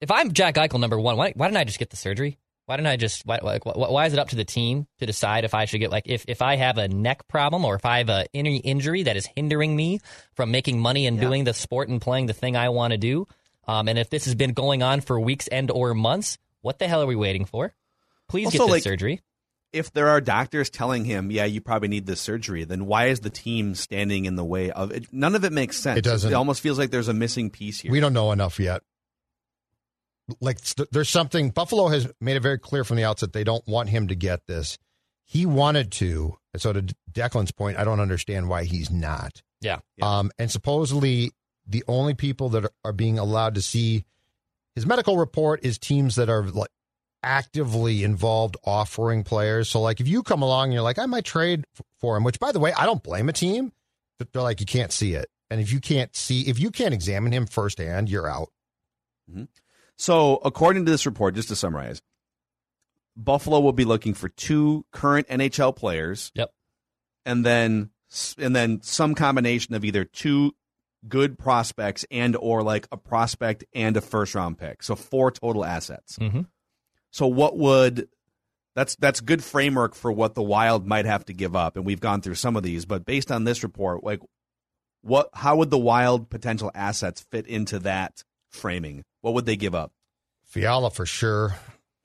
[SPEAKER 4] if I'm Jack Eichel, number one, why, why didn't I just get the surgery? Why didn't I just? Why, like, why, why is it up to the team to decide if I should get like if if I have a neck problem or if I have a any injury that is hindering me from making money and doing the sport and playing the thing I want to do, um, and if this has been going on for weeks and or months, what the hell are we waiting for? Please
[SPEAKER 2] Also,
[SPEAKER 4] get the
[SPEAKER 2] like-
[SPEAKER 4] surgery.
[SPEAKER 2] If there are doctors telling him, yeah, you probably need this surgery, then why is the team standing in the way of it? None of it makes sense.
[SPEAKER 3] It doesn't.
[SPEAKER 2] It almost feels like there's a missing piece here.
[SPEAKER 3] We don't know enough yet. Like there's something Buffalo has made it very clear from the outset they don't want him to get this. He wanted to. and So to Declan's point, I don't understand why he's not.
[SPEAKER 4] Yeah.
[SPEAKER 2] Yeah.
[SPEAKER 3] Um, and supposedly the only people that are, are being allowed to see his medical report is teams that are like actively involved offering players. So like if you come along and you're like, I might trade for him, which by the way, I don't blame a team. But they're like, you can't see it. And if you can't see, if you can't examine him firsthand, you're out.
[SPEAKER 2] So, according to this report, just to summarize, Buffalo will be looking for two current NHL players.
[SPEAKER 4] Yep.
[SPEAKER 2] And then and then some combination of either two good prospects and or like a prospect and a first round pick. So four total assets.
[SPEAKER 4] Mm-hmm.
[SPEAKER 2] So what would that's that's good framework for what the Wild might have to give up, and we've gone through some of these. But based on this report, like what how would the Wild potential assets fit into that framing? What would they give up?
[SPEAKER 3] Fiala for sure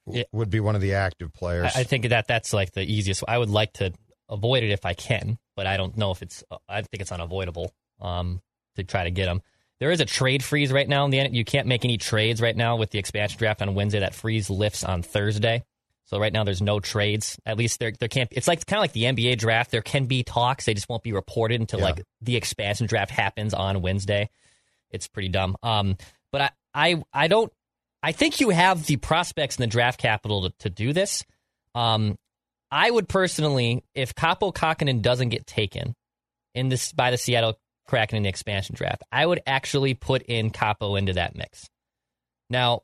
[SPEAKER 3] w-
[SPEAKER 4] Yeah.
[SPEAKER 3] would be one of the active players.
[SPEAKER 4] I, I think that that's like the easiest. I would like to avoid it if I can, but I don't know if it's. I think it's unavoidable um, to try to get them. There is a trade freeze right now in the end. You can't make any trades right now with the expansion draft on Wednesday. That freeze lifts on Thursday. So right now there's no trades. At least there there can't. It's like kind of like the NBA draft. There can be talks. They just won't be reported until
[SPEAKER 3] Yeah.
[SPEAKER 4] like the expansion draft happens on Wednesday. It's pretty dumb. Um, but I I I don't. I think you have the prospects and the draft capital to, to do this. Um, I would personally, if Kaapo Kahkonen doesn't get taken in this by the Seattle Kraken in the expansion draft, I would actually put in Kaapo into that mix. Now,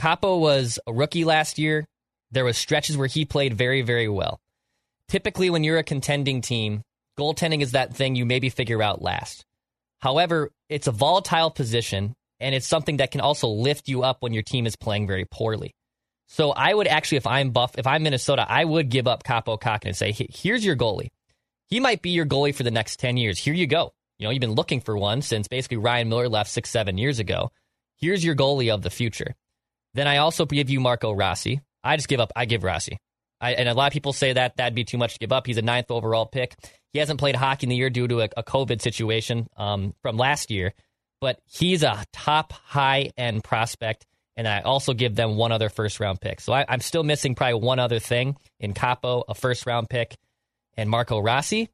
[SPEAKER 4] Kaapo was a rookie last year. There was stretches where he played very, very well. Typically, when you're a contending team, goaltending is that thing you maybe figure out last. However, it's a volatile position, and it's something that can also lift you up when your team is playing very poorly. So I would actually, if I'm Buff, if I'm Minnesota, I would give up Kaapo Kahkonen and say, here's your goalie. He might be your goalie for the next 10 years. Here you go. You know, you've been looking for one since basically Ryan Miller left six, seven years ago. Here's your goalie of the future. Then I also give you Marco Rossi. I just give up. I give Rossi. I, and a lot of people say that that'd be too much to give up. He's a ninth overall pick. He hasn't played hockey in the year due to a, a COVID situation um, from last year, but he's a top high end prospect. And I also give them one other first round pick. So I, I'm still missing probably one other thing in Kaapo, a first round pick, and Marco Rossi.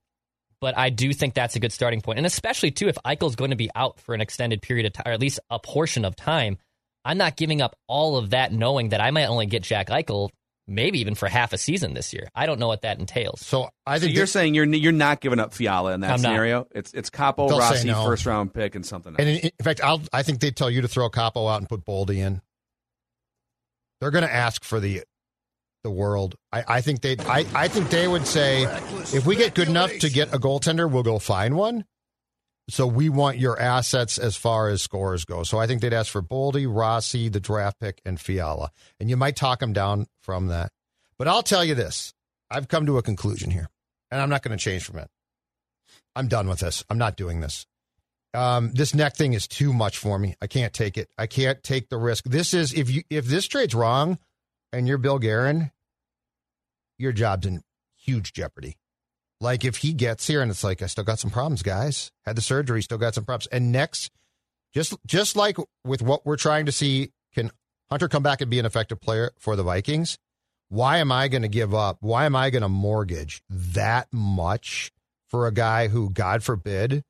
[SPEAKER 4] But I do think that's a good starting point. And especially, too, if Eichel's going to be out for an extended period of time, or at least a portion of time, I'm not giving up all of that knowing that I might only get Jack Eichel maybe even for half a season this year. I don't know what that entails.
[SPEAKER 3] So I think
[SPEAKER 2] so you're saying you're you're not giving up Fiala in that
[SPEAKER 4] I'm
[SPEAKER 2] scenario. Not. It's it's Kaapo, Rossi, no. first round pick, and something else.
[SPEAKER 3] And in, in fact, I'll, I think they tell you to throw Kaapo out and put Boldy in. They're going to ask for the the world. I, I think they I, I think they would say if we get good enough to get a goaltender, we'll go find one. So we want your assets as far as scores go. So I think they'd ask for Boldy, Rossi, the draft pick, and Fiala. And you might talk them down from that. But I'll tell you this. I've come to a conclusion here, and I'm not going to change from it. I'm done with this. I'm not doing this. Um, this neck thing is too much for me. I can't take it. I can't take the risk. This is if you if this trade's wrong, and you're Bill Guerin, your job's in huge jeopardy. Like if he gets here and it's like I still got some problems, guys. Had the surgery, still got some problems. And next, just just like with what we're trying to see, can Hunter come back and be an effective player for the Vikings? Why am I going to give up? Why am I going to mortgage that much for a guy who, God forbid,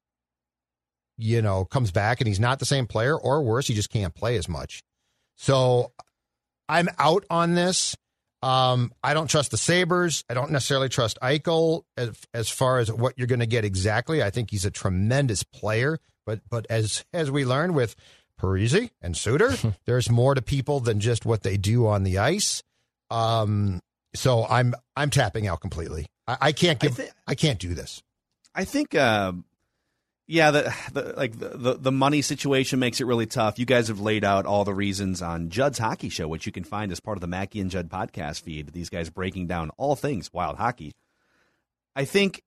[SPEAKER 3] you know, comes back and he's not the same player, or worse, he just can't play as much. So I'm out on this. Um, I don't trust the Sabres. I don't necessarily trust Eichel as, as far as what you're going to get exactly. I think he's a tremendous player, but but as as we learned with Parise and Suter, there's more to people than just what they do on the ice. Um, so I'm I'm tapping out completely. I, I can't give. I, th- I, can't do this.
[SPEAKER 2] I think. Uh, yeah, the, the like the, the money situation makes it really tough. You guys have laid out all the reasons on Judd's Hockey Show, which you can find as part of the Mackey and Judd podcast feed. These guys breaking down all things wild hockey. I think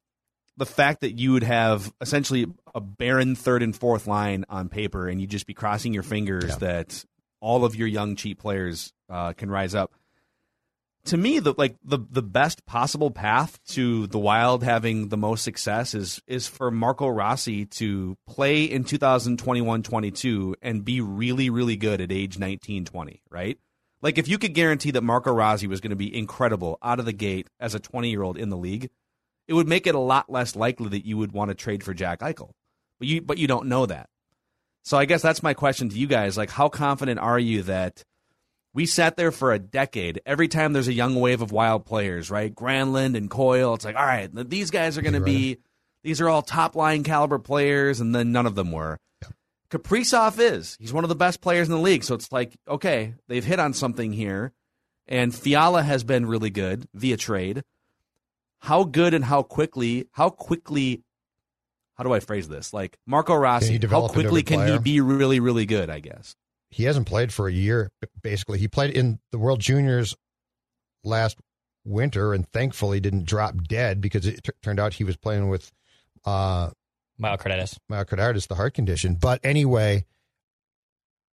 [SPEAKER 2] the fact that you would have essentially a barren third and fourth line on paper, and you just be crossing your fingers yeah. that all of your young cheap players uh, can rise up to me the like the the best possible path to the Wild having the most success is is for Marco Rossi to play in 2021-22 and be really really good at age 19-20, right? Like if you could guarantee that Marco Rossi was going to be incredible out of the gate as a 20-year-old in the league, it would make it a lot less likely that you would want to trade for Jack Eichel. But you but you don't know that. So I guess that's my question to you guys, like how confident are you that we sat there for a decade. Every time there's a young wave of wild players, right? Granlund and Coyle, it's like, all right, these guys are going to be, these are all top line caliber players, and then none of them were. Yeah. Kaprizov is. He's one of the best players in the league. So it's like, okay, they've hit on something here. And Fiala has been really good via trade. How good and how quickly, how quickly, how do I phrase this? Like Marco Rossi, how quickly can he be really, really good, I guess?
[SPEAKER 3] He hasn't played for a year. Basically, he played in the World Juniors last winter, and thankfully didn't drop dead because it t- turned out he was playing with uh,
[SPEAKER 4] myocarditis.
[SPEAKER 3] Myocarditis, the heart condition. But anyway,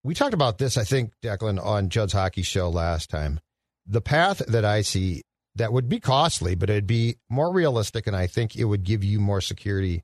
[SPEAKER 3] we talked about this, I think, Declan, on Judd's Hockey Show last time. The path that I see that would be costly, but it'd be more realistic, and I think it would give you more security,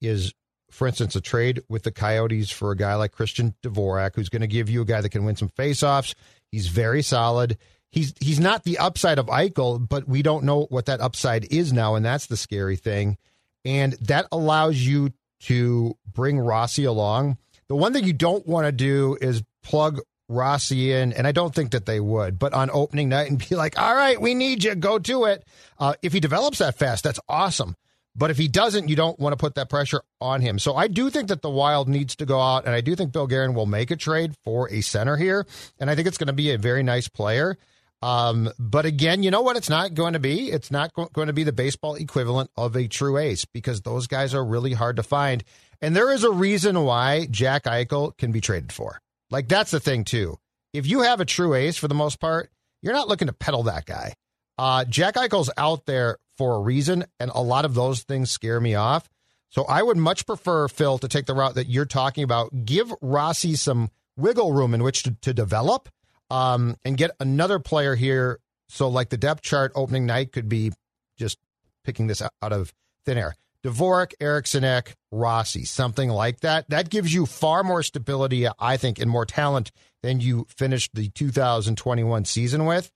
[SPEAKER 3] is for instance, a trade with the Coyotes for a guy like Christian Dvorak, who's going to give you a guy that can win some faceoffs. He's very solid. He's he's not the upside of Eichel, but we don't know what that upside is now, and that's the scary thing. And that allows you to bring Rossi along. The one thing you don't want to do is plug Rossi in, and I don't think that they would, but on opening night and be like, all right, we need you, go to it. Uh, if he develops that fast, that's awesome. But if he doesn't, you don't want to put that pressure on him. So I do think that the Wild needs to go out, and I do think Bill Guerin will make a trade for a center here, and I think it's going to be a very nice player. Um, but again, you know what? It's not going to be. It's not go- going to be the baseball equivalent of a true ace because those guys are really hard to find. And there is a reason why Jack Eichel can be traded for. Like that's the thing too. If you have a true ace for the most part, you're not looking to peddle that guy. Uh, Jack Eichel's out there for a reason, and a lot of those things scare me off. So I would much prefer Phil to take the route that you're talking about. Give Rossi some wiggle room in which to, to develop um, and get another player here. So, like the depth chart opening night could be just picking this out of thin air. Dvorak, Eriksson, Rossi, something like that. That gives you far more stability, I think, and more talent than you finished the 2021 season with.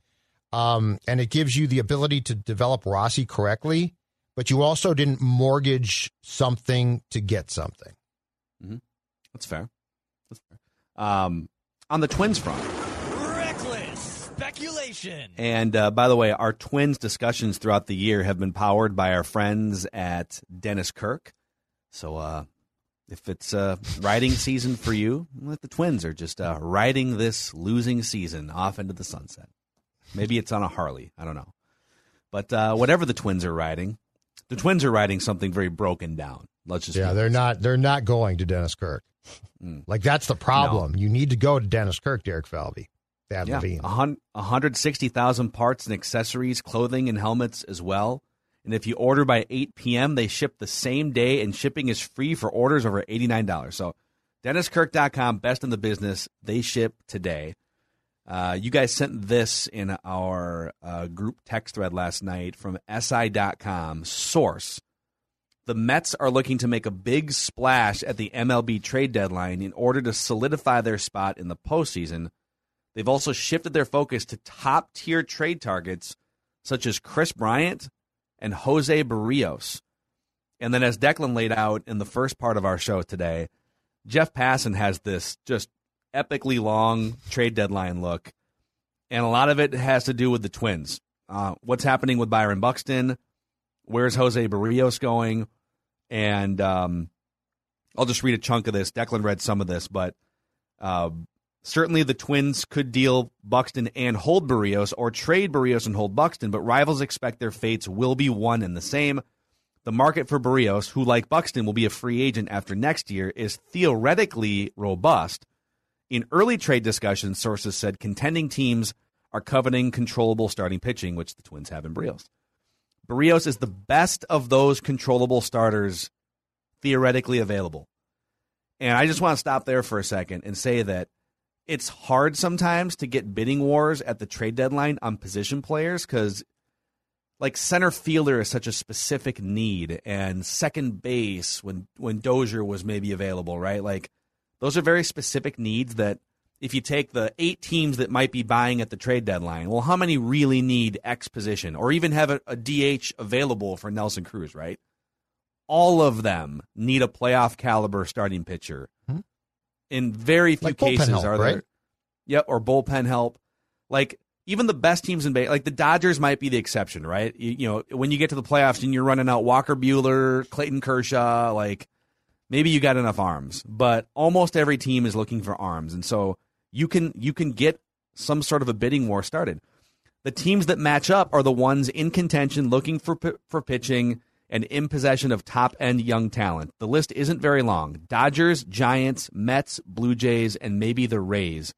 [SPEAKER 3] Um, and it gives you the ability to develop Rossi correctly, but you also didn't mortgage something to get something.
[SPEAKER 2] Mm-hmm. That's fair. That's fair. Um, on the Twins front, reckless
[SPEAKER 4] speculation.
[SPEAKER 2] And uh, by the way, our twins discussions throughout the year have been powered by our friends at Dennis Kirk. So uh, if it's uh, riding season for you, let the twins are just uh, riding this losing season off into the sunset. Maybe it's on a Harley. I don't know. But uh, whatever the twins are riding, the twins are riding something very broken down. Let's just
[SPEAKER 3] yeah, they're not they're not going to Dennis Kirk. Mm. Like that's the problem. No. You need to go to Dennis Kirk, Derek Falvey. Thad
[SPEAKER 2] yeah,
[SPEAKER 3] Levine.
[SPEAKER 2] 160,000 parts and accessories, clothing and helmets as well. And if you order by 8 p.m., they ship the same day, and shipping is free for orders over $89. So, DennisKirk.com, best in the business. They ship today. Uh, you guys sent this in our uh, group text thread last night from SI.com. Source. The Mets are looking to make a big splash at the MLB trade deadline in order to solidify their spot in the postseason They've also shifted their focus to top tier trade targets such as Kris Bryant and Jose Berrios. And then, as Declan laid out in the first part of our show today, Jeff Passan has this just epically long trade deadline look. And a lot of it has to do with the Twins. Uh, what's happening with Byron Buxton? Where's Jose Berrios going? And um, I'll just read a chunk of this. Declan read some of this, but uh, Certainly, the Twins could deal Buxton and hold Berrios or trade Berrios and hold Buxton, but rivals expect their fates will be one and the same. The market for Berrios, who, like Buxton, will be a free agent after next year, is theoretically robust. In early trade discussions, sources said contending teams are coveting controllable starting pitching, which the Twins have in Berrios. Berrios is the best of those controllable starters theoretically available. And I just want to stop there for a second and say that it's hard sometimes to get bidding wars at the trade deadline on position players because like center fielder is such a specific need and second base when when Dozier was maybe available, right? Like those are very specific needs that if you take the eight teams that might be buying at the trade deadline, well, how many really need X position or even have a, a DH available for Nelson Cruz, right? All of them need a playoff caliber starting pitcher. Hmm? in very few
[SPEAKER 3] like
[SPEAKER 2] cases
[SPEAKER 3] help,
[SPEAKER 2] are
[SPEAKER 3] there.
[SPEAKER 2] Right? Yep, or bullpen help. Like even the best teams in base, like the Dodgers might be the exception, right? You, you, know, when you get to the playoffs and you're running out Walker Buehler, Clayton Kershaw, like maybe you got enough arms, but almost every team is looking for arms, and so you can you can get some sort of a bidding war started. The teams that match up are the ones in contention, looking for for pitching and in possession of top end young talent. The list isn't very long Dodgers, Giants, Mets, Blue Jays, and maybe the Rays.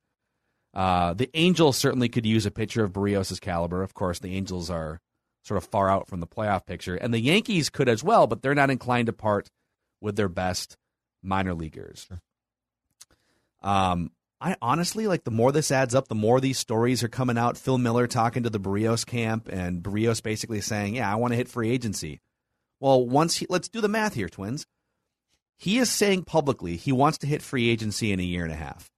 [SPEAKER 2] Uh, the Angels certainly could use a pitcher of Berrios' caliber. Of course, the Angels are sort of far out from the playoff picture. And the Yankees could as well, but they're not inclined to part with their best minor leaguers. Sure. Um, I honestly like the more this adds up, the more these stories are coming out. Phil Miller talking to the Berrios camp, and Berrios basically saying, "Yeah, I want to hit free agency." Well, once he, let's do the math here, twins. He is saying publicly he wants to hit free agency in a year and a half.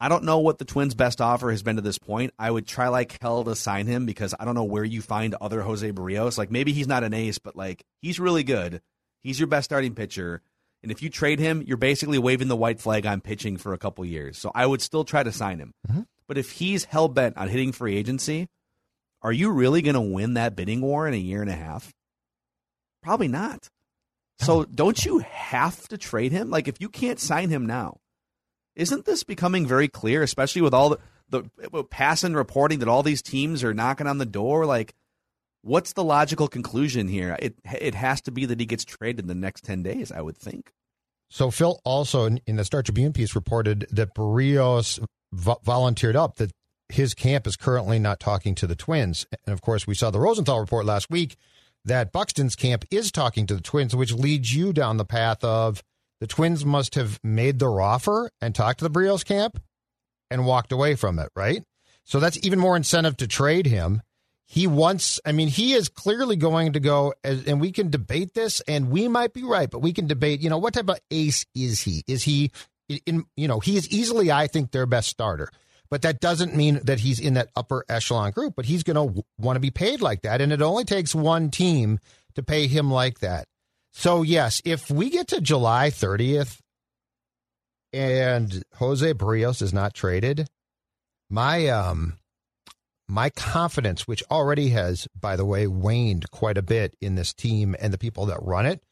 [SPEAKER 2] I don't know what the Twins' best offer has been to this point. I would try like hell to sign him because I don't know where you find other Jose Berrios. Like maybe he's not an ace, but like he's really good. He's your best starting pitcher. And if you trade him, you're basically waving the white flag on pitching for a couple years. So I would still try to sign him. Mm-hmm. But if he's hell bent on hitting free agency, are you really going to win that bidding war in a year and a half? Probably not. So don't you have to trade him? Like if you can't sign him now, isn't this becoming very clear, especially with all the the passing reporting that all these teams are knocking on the door? Like, what's the logical conclusion here? It it has to be that he gets traded in the next ten days, I would think.
[SPEAKER 3] So Phil also in, the Star Tribune piece reported that Berrios vo- volunteered up that his camp is currently not talking to the Twins, and of course we saw the Rosenthal report last week that Buxton's camp is talking to the Twins, which leads you down the path of the Twins must have made their offer and talked to the Berrios camp and walked away from it, right? So that's even more incentive to trade him. He wants, I mean, he is clearly going to go, and we can debate this, and we might be right, but we can debate, you know, what type of ace is he? Is he, in, you know, he is easily, I think, their best starter. But that doesn't mean that he's in that upper echelon group, but he's going to w- want to be paid like that. And it only takes one team to pay him like that. So, yes, if we get to July 30th and Jose Berrios is not traded, my um my confidence, which already has, by the way, waned quite a bit in this team and the people that run it,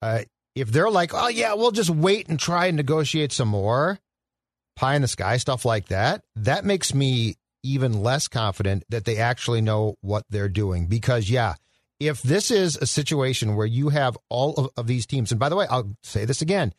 [SPEAKER 3] uh, if they're like, oh yeah, we'll just wait and try and negotiate some more, pie in the sky stuff like that, that makes me even less confident that they actually know what they're doing. Because yeah, if this is a situation where you have all of, of these teams, and by the way, I'll say this again,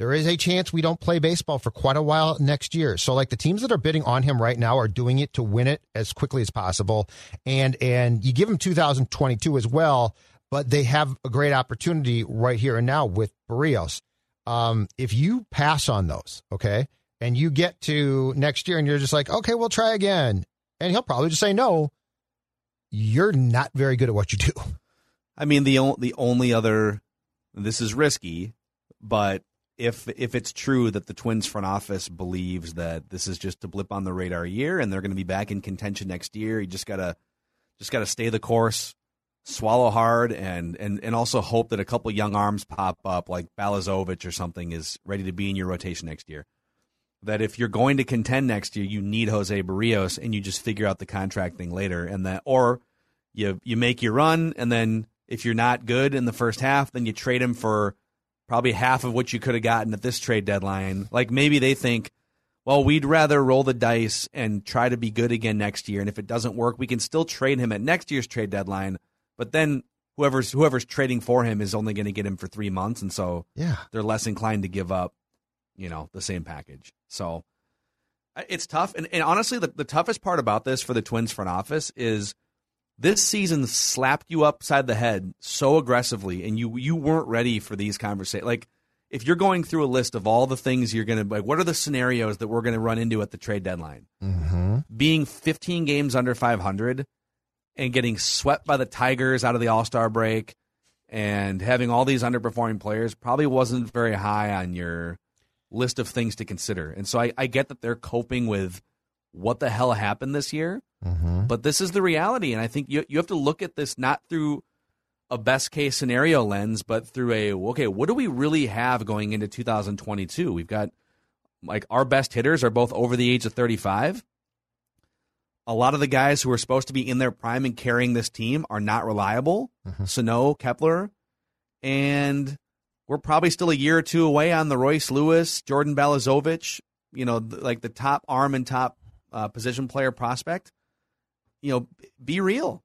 [SPEAKER 3] there is a chance we don't play baseball for quite a while next year. So like the teams that are bidding on him right now are doing it to win it as quickly as possible. And and you give him 2022 as well, but they have a great opportunity right here and now with Berrios. Um, if you pass on those, okay, and you get to next year and you're just like, okay, we'll try again, and he'll probably just say no. You're not very good at what you do.
[SPEAKER 2] I mean, the the only other this is risky, but if if it's true that the Twins front office believes that this is just a blip on the radar year and they're going to be back in contention next year, you just gotta just gotta stay the course, swallow hard, and and and also hope that a couple young arms pop up like Balazovic or something is ready to be in your rotation next year. That if you're going to contend next year, you need Jose Berrios, and you just figure out the contract thing later, and that or you you make your run, and then if you're not good in the first half, then you trade him for probably half of what you could have gotten at this trade deadline. Like maybe they think, well, we'd rather roll the dice and try to be good again next year. And if it doesn't work, we can still trade him at next year's trade deadline. But then whoever's whoever's trading for him is only going to get him for three months, and so
[SPEAKER 3] yeah,
[SPEAKER 2] they're less inclined to give up, you know, the same package. So it's tough. And, and honestly, the, the toughest part about this for the Twins front office is this season slapped you upside the head so aggressively and you you weren't ready for these conversations like if you're going through a list of all the things you're going to like what are the scenarios that we're going to run into at the trade deadline
[SPEAKER 3] mm-hmm.
[SPEAKER 2] being 15 games under 500 and getting swept by the tigers out of the all-star break and having all these underperforming players probably wasn't very high on your list of things to consider and so i, I get that they're coping with what the hell happened this year
[SPEAKER 3] Mm-hmm.
[SPEAKER 2] But this is the reality, and I think you you have to look at this not through a best case scenario lens, but through a okay, what do we really have going into 2022? We've got like our best hitters are both over the age of 35. A lot of the guys who are supposed to be in their prime and carrying this team are not reliable.
[SPEAKER 3] Mhm.
[SPEAKER 2] Sano, Kepler, and we're probably still a year or two away on the Royce Lewis, Jordan Balazovic, you know, like the top arm and top uh, position player prospect. You know, be real.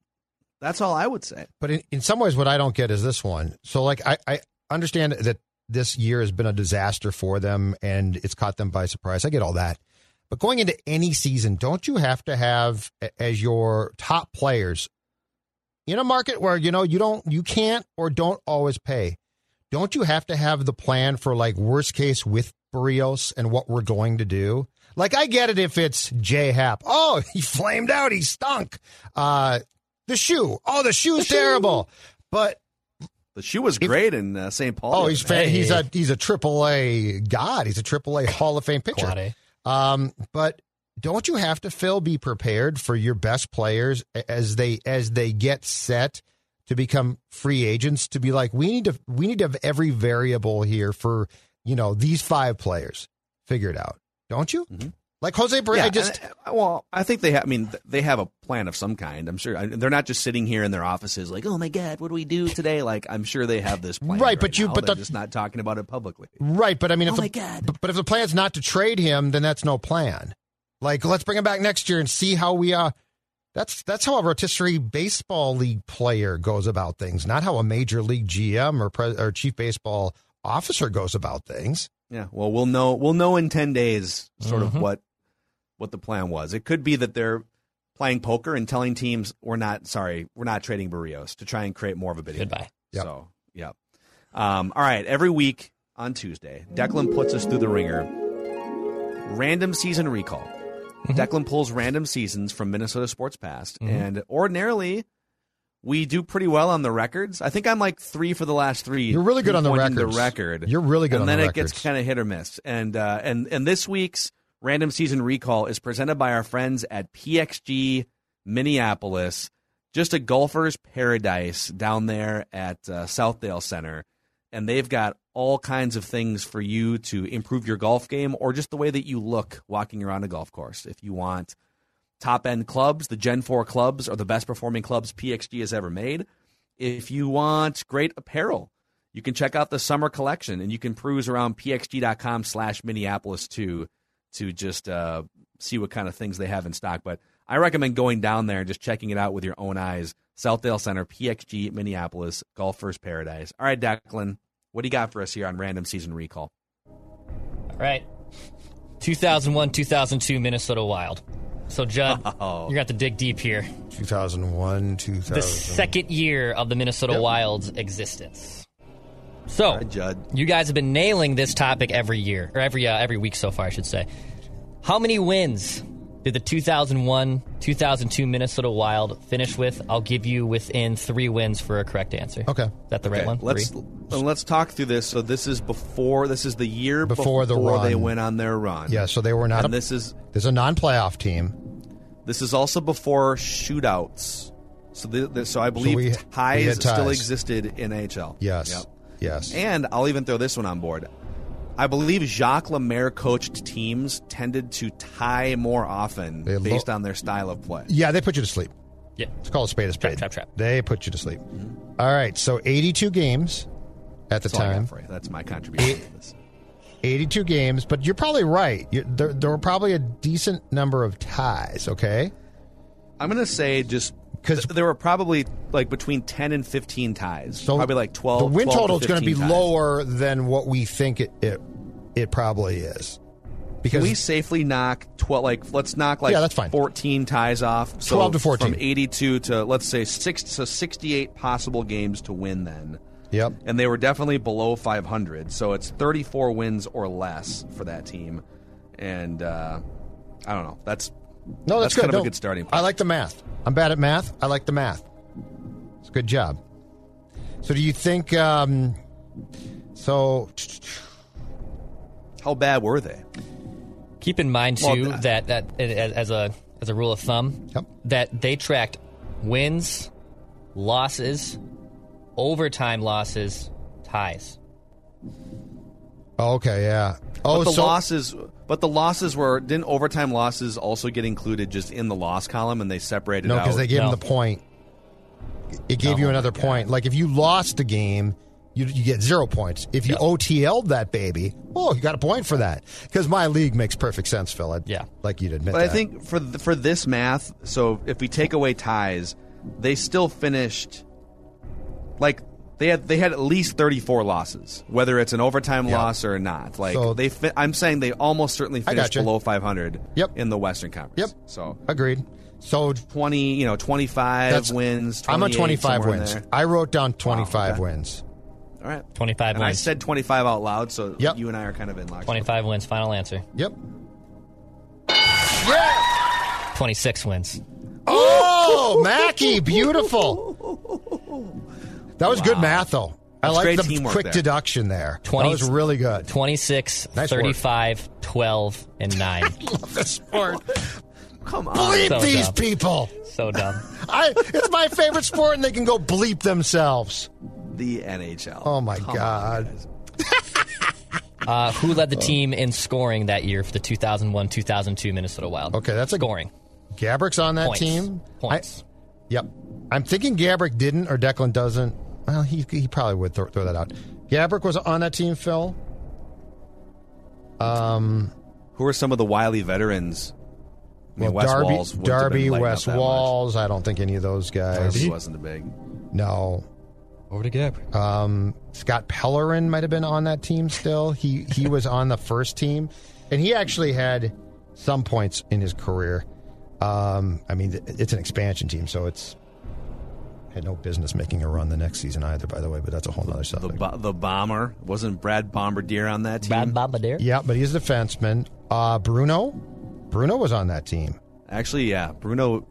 [SPEAKER 2] That's all I would say.
[SPEAKER 3] But in, in some ways, what I don't get is this one. So, like, I, I understand that this year has been a disaster for them and it's caught them by surprise. I get all that. But going into any season, don't you have to have as your top players in a market where you know you don't you can't or don't always pay? Don't you have to have the plan for like worst case with Berrios and what we're going to do? Like I get it if it's J Hap. Oh, he flamed out. He stunk. Uh, the shoe. Oh, the shoe's terrible. But
[SPEAKER 2] The shoe was great in uh, St. Paul.
[SPEAKER 3] oh, he's fa- he's a he's a triple A god. He's a triple A Hall of Fame pitcher.
[SPEAKER 4] Quad A.
[SPEAKER 3] Um, but don't you have to Phil be prepared for your best players as they as they get set to become free agents to be like we need to we need to have every variable here for you know these five players figured out, don't you?
[SPEAKER 2] Mhm.
[SPEAKER 3] Like Jose Berrios,
[SPEAKER 2] Yeah,
[SPEAKER 3] I just
[SPEAKER 2] and, uh, well, I think they. have. I mean, they have a plan of some kind. I'm sure I- they're not just sitting here in their offices like, "Oh my God, what do we do today?" Like, I'm sure they have this plan.
[SPEAKER 3] Right, but you-
[SPEAKER 2] now.
[SPEAKER 3] but
[SPEAKER 2] they're
[SPEAKER 3] the-
[SPEAKER 2] just not talking about it publicly.
[SPEAKER 3] right. But I mean, if
[SPEAKER 2] Oh
[SPEAKER 3] the,
[SPEAKER 2] my God.
[SPEAKER 3] But, but if the plan's not to trade him, then that's no plan. Like, let's bring him back next year and see how we. uh That's that's how a rotisserie baseball league player goes about things, not how a major league GM or pres- or chief baseball officer goes about things.
[SPEAKER 2] Yeah. Well, we'll know. We'll know in ten days, sort
[SPEAKER 3] Mm-hmm.
[SPEAKER 2] of what what the plan was. It could be that they're playing poker and telling teams, "We're not sorry, we're not trading Berrios" to try and create more of a bidding.
[SPEAKER 4] Goodbye.
[SPEAKER 3] Yep.
[SPEAKER 2] So, yeah. Um, all right. Every week on Tuesday, Declan puts us through the ringer. Random season recall.
[SPEAKER 3] Mm-hmm.
[SPEAKER 2] Declan pulls random seasons from Minnesota Sports Past,
[SPEAKER 3] Mhm.
[SPEAKER 2] and ordinarily we do pretty well on the records. I think I'm like three for the last three.
[SPEAKER 3] You're really good on the records.
[SPEAKER 2] The record.
[SPEAKER 3] You're really good on the record.
[SPEAKER 2] and then
[SPEAKER 3] the
[SPEAKER 2] it
[SPEAKER 3] records.
[SPEAKER 2] gets kind of hit or miss. And uh, and and this week's random season recall is presented by our friends at PXG Minneapolis. Just a golfer's paradise down there at uh, Southdale Center, and they've got all kinds of things for you to improve your golf game or just the way that you look walking around a golf course. If you want top end clubs, the Gen 4 clubs are the best performing clubs PXG has ever made. If you want great apparel, you can check out the summer collection and you can cruise around pxg.com slash Minneapolis too to just uh, see what kind of things they have in stock. But I recommend going down there and just checking it out with your own eyes. Southdale Center, PXG, Minneapolis, Golfer's Paradise. All right, Declan, what do you got for us here on Random Season Recall?
[SPEAKER 4] All right. 2001, 2002 Minnesota Wild. So, Judd,
[SPEAKER 2] Oh.
[SPEAKER 4] you're going to have to dig deep here.
[SPEAKER 3] 2001, 2000.
[SPEAKER 4] The second year of the Minnesota
[SPEAKER 3] Yep.
[SPEAKER 4] Wild's existence. So,
[SPEAKER 2] All right, Judd.
[SPEAKER 4] you guys have been nailing this topic every year, or every uh, every week so far, I should say. How many wins did the 2001 2002 Minnesota Wild finish with? I'll give you within three wins for a correct answer.
[SPEAKER 3] Okay.
[SPEAKER 4] Is that the right one?
[SPEAKER 2] Let's
[SPEAKER 4] Three?
[SPEAKER 2] and let's talk through this. So this is before this is the year
[SPEAKER 3] Before the run.
[SPEAKER 2] they went on their run.
[SPEAKER 3] Yeah, so they were not.
[SPEAKER 2] and
[SPEAKER 3] A,
[SPEAKER 2] this is
[SPEAKER 3] there's a non-playoff team.
[SPEAKER 2] this is also before shootouts. So the, the, so I believe
[SPEAKER 3] we- we
[SPEAKER 2] ties,
[SPEAKER 3] had
[SPEAKER 2] still existed in AHL.
[SPEAKER 3] Yes.
[SPEAKER 2] Yep.
[SPEAKER 3] Yes.
[SPEAKER 2] And I'll even throw this one on board. I believe Jacques Lemaire coached teams tended to tie more often
[SPEAKER 3] They lo-
[SPEAKER 2] based on their style of play.
[SPEAKER 3] yeah, they put you to sleep.
[SPEAKER 4] Yeah.
[SPEAKER 3] It's called a spade a spade.
[SPEAKER 4] trap, trap.
[SPEAKER 3] They put you to sleep. Mm-hmm. All right, so 82 games at the
[SPEAKER 2] That's all I got
[SPEAKER 3] time.
[SPEAKER 2] That's my contribution to this.
[SPEAKER 3] 82 games, but you're probably right. you there, there were probably a decent number of ties, okay?
[SPEAKER 2] I'm going to say just
[SPEAKER 3] 'Cause-
[SPEAKER 2] th- there were probably like between 10 and 15 ties.
[SPEAKER 3] So
[SPEAKER 2] probably like 12.
[SPEAKER 3] The win
[SPEAKER 2] 12
[SPEAKER 3] total is going to be
[SPEAKER 2] ties.
[SPEAKER 3] lower than what we think it it, it probably is.
[SPEAKER 2] Can
[SPEAKER 3] Because
[SPEAKER 2] we safely knock 12 like let's knock like
[SPEAKER 3] Yeah, that's fine.
[SPEAKER 2] 14 ties off. So
[SPEAKER 3] 12 to 14.
[SPEAKER 2] from 82 to let's say 6 so 68 possible games to win then.
[SPEAKER 3] Yep.
[SPEAKER 2] And they were definitely below 500. So it's 34 wins or less for that team. And uh, I don't know. That's
[SPEAKER 3] No, that's,
[SPEAKER 2] That's
[SPEAKER 3] good.
[SPEAKER 2] kind of a good starting point.
[SPEAKER 3] I like the math. I'm bad at math. I like the math. It's a good job. So, do you think? Um, so,
[SPEAKER 2] how bad were they?
[SPEAKER 4] Keep in mind too
[SPEAKER 2] th-
[SPEAKER 4] that that as as a as a rule of thumb
[SPEAKER 3] Yep.
[SPEAKER 4] that they tracked wins, losses, overtime losses, ties.
[SPEAKER 3] Oh, okay, yeah. Oh,
[SPEAKER 2] But the
[SPEAKER 3] so
[SPEAKER 2] losses but the losses were didn't overtime losses also get included just in the loss column and they separated
[SPEAKER 3] no, because they gave
[SPEAKER 4] No.
[SPEAKER 3] him the point. It gave
[SPEAKER 2] Oh,
[SPEAKER 3] you another point. Like if you lost a game, you you get zero points. If you
[SPEAKER 4] Yeah.
[SPEAKER 3] OTL'd that baby, oh, you got a point for that. Because my league makes perfect sense, Phil. I'd
[SPEAKER 4] Yeah.
[SPEAKER 3] like you'd admit
[SPEAKER 2] But
[SPEAKER 3] that.
[SPEAKER 2] I think for th- for this math, so if we take away ties, they still finished like they had they had at least 34 losses, whether it's an overtime
[SPEAKER 3] Yeah.
[SPEAKER 2] loss or not. Like
[SPEAKER 3] So-
[SPEAKER 2] they fi- I'm saying they almost certainly finished
[SPEAKER 3] gotcha.
[SPEAKER 2] below 500
[SPEAKER 3] Yep.
[SPEAKER 2] in the Western Conference.
[SPEAKER 3] Yep.
[SPEAKER 2] So
[SPEAKER 3] agreed. So
[SPEAKER 2] 20, you know, 25 wins.
[SPEAKER 3] I'm on
[SPEAKER 2] 28,
[SPEAKER 3] 25 wins. I wrote down 25
[SPEAKER 2] okay.
[SPEAKER 3] wins.
[SPEAKER 2] All right.
[SPEAKER 4] 25
[SPEAKER 2] And I said 25 out loud, so
[SPEAKER 3] Yep.
[SPEAKER 2] you and I are kind of in lockstep.
[SPEAKER 4] 25 wins. Final answer.
[SPEAKER 3] Yep. Yeah.
[SPEAKER 4] 26 wins.
[SPEAKER 3] Oh, Mackey, beautiful. That was good math, though. I like the quick
[SPEAKER 2] there.
[SPEAKER 3] deduction there.
[SPEAKER 4] 20
[SPEAKER 3] that was really good.
[SPEAKER 4] 26,
[SPEAKER 3] Nice work.
[SPEAKER 4] 35, 12, and 9.
[SPEAKER 3] Love this sport.
[SPEAKER 2] Come on.
[SPEAKER 3] Bleep
[SPEAKER 4] so
[SPEAKER 3] these
[SPEAKER 4] dumb.
[SPEAKER 3] people.
[SPEAKER 4] so dumb.
[SPEAKER 3] I, it's my favorite sport, and they can go bleep themselves.
[SPEAKER 2] The NHL.
[SPEAKER 3] Oh, my
[SPEAKER 2] Come
[SPEAKER 3] God.
[SPEAKER 2] guys.
[SPEAKER 4] Uh, who led the team in scoring that year for the 2001-2002 Minnesota Wild?
[SPEAKER 3] Okay, that's a
[SPEAKER 4] scoring.
[SPEAKER 3] Gaborik's on that
[SPEAKER 4] Points.
[SPEAKER 3] team.
[SPEAKER 4] Points.
[SPEAKER 3] I- yep. I'm thinking Gaborik didn't or Declan doesn't. Well, he he probably would throw, throw that out. Gaborik was on that team, Phil. Um,
[SPEAKER 2] Who are some of the wily veterans? I mean,
[SPEAKER 3] well,
[SPEAKER 2] Wes
[SPEAKER 3] Darby,
[SPEAKER 2] Walz
[SPEAKER 3] Darby,
[SPEAKER 2] been lighting
[SPEAKER 3] Wes
[SPEAKER 2] up that much.
[SPEAKER 3] Walz. I don't think any of those guys.
[SPEAKER 2] Darby wasn't a big.
[SPEAKER 3] No.
[SPEAKER 4] Over to Gaborik.
[SPEAKER 3] Um, Scott Pellerin might have been on that team still. He he was on the first team, and he actually had some points in his career. Um, I mean, it's an expansion team, so it's had no business making a run the next season either. By the way, but that's a whole other
[SPEAKER 2] The,
[SPEAKER 3] subject.
[SPEAKER 2] bo- the bomber wasn't Brad Bombardier on that team.
[SPEAKER 4] Brad Bombardier.
[SPEAKER 3] yeah, but he's a defenseman. Uh, Bruno, Bruno was on that team.
[SPEAKER 2] Actually, yeah, Bruno.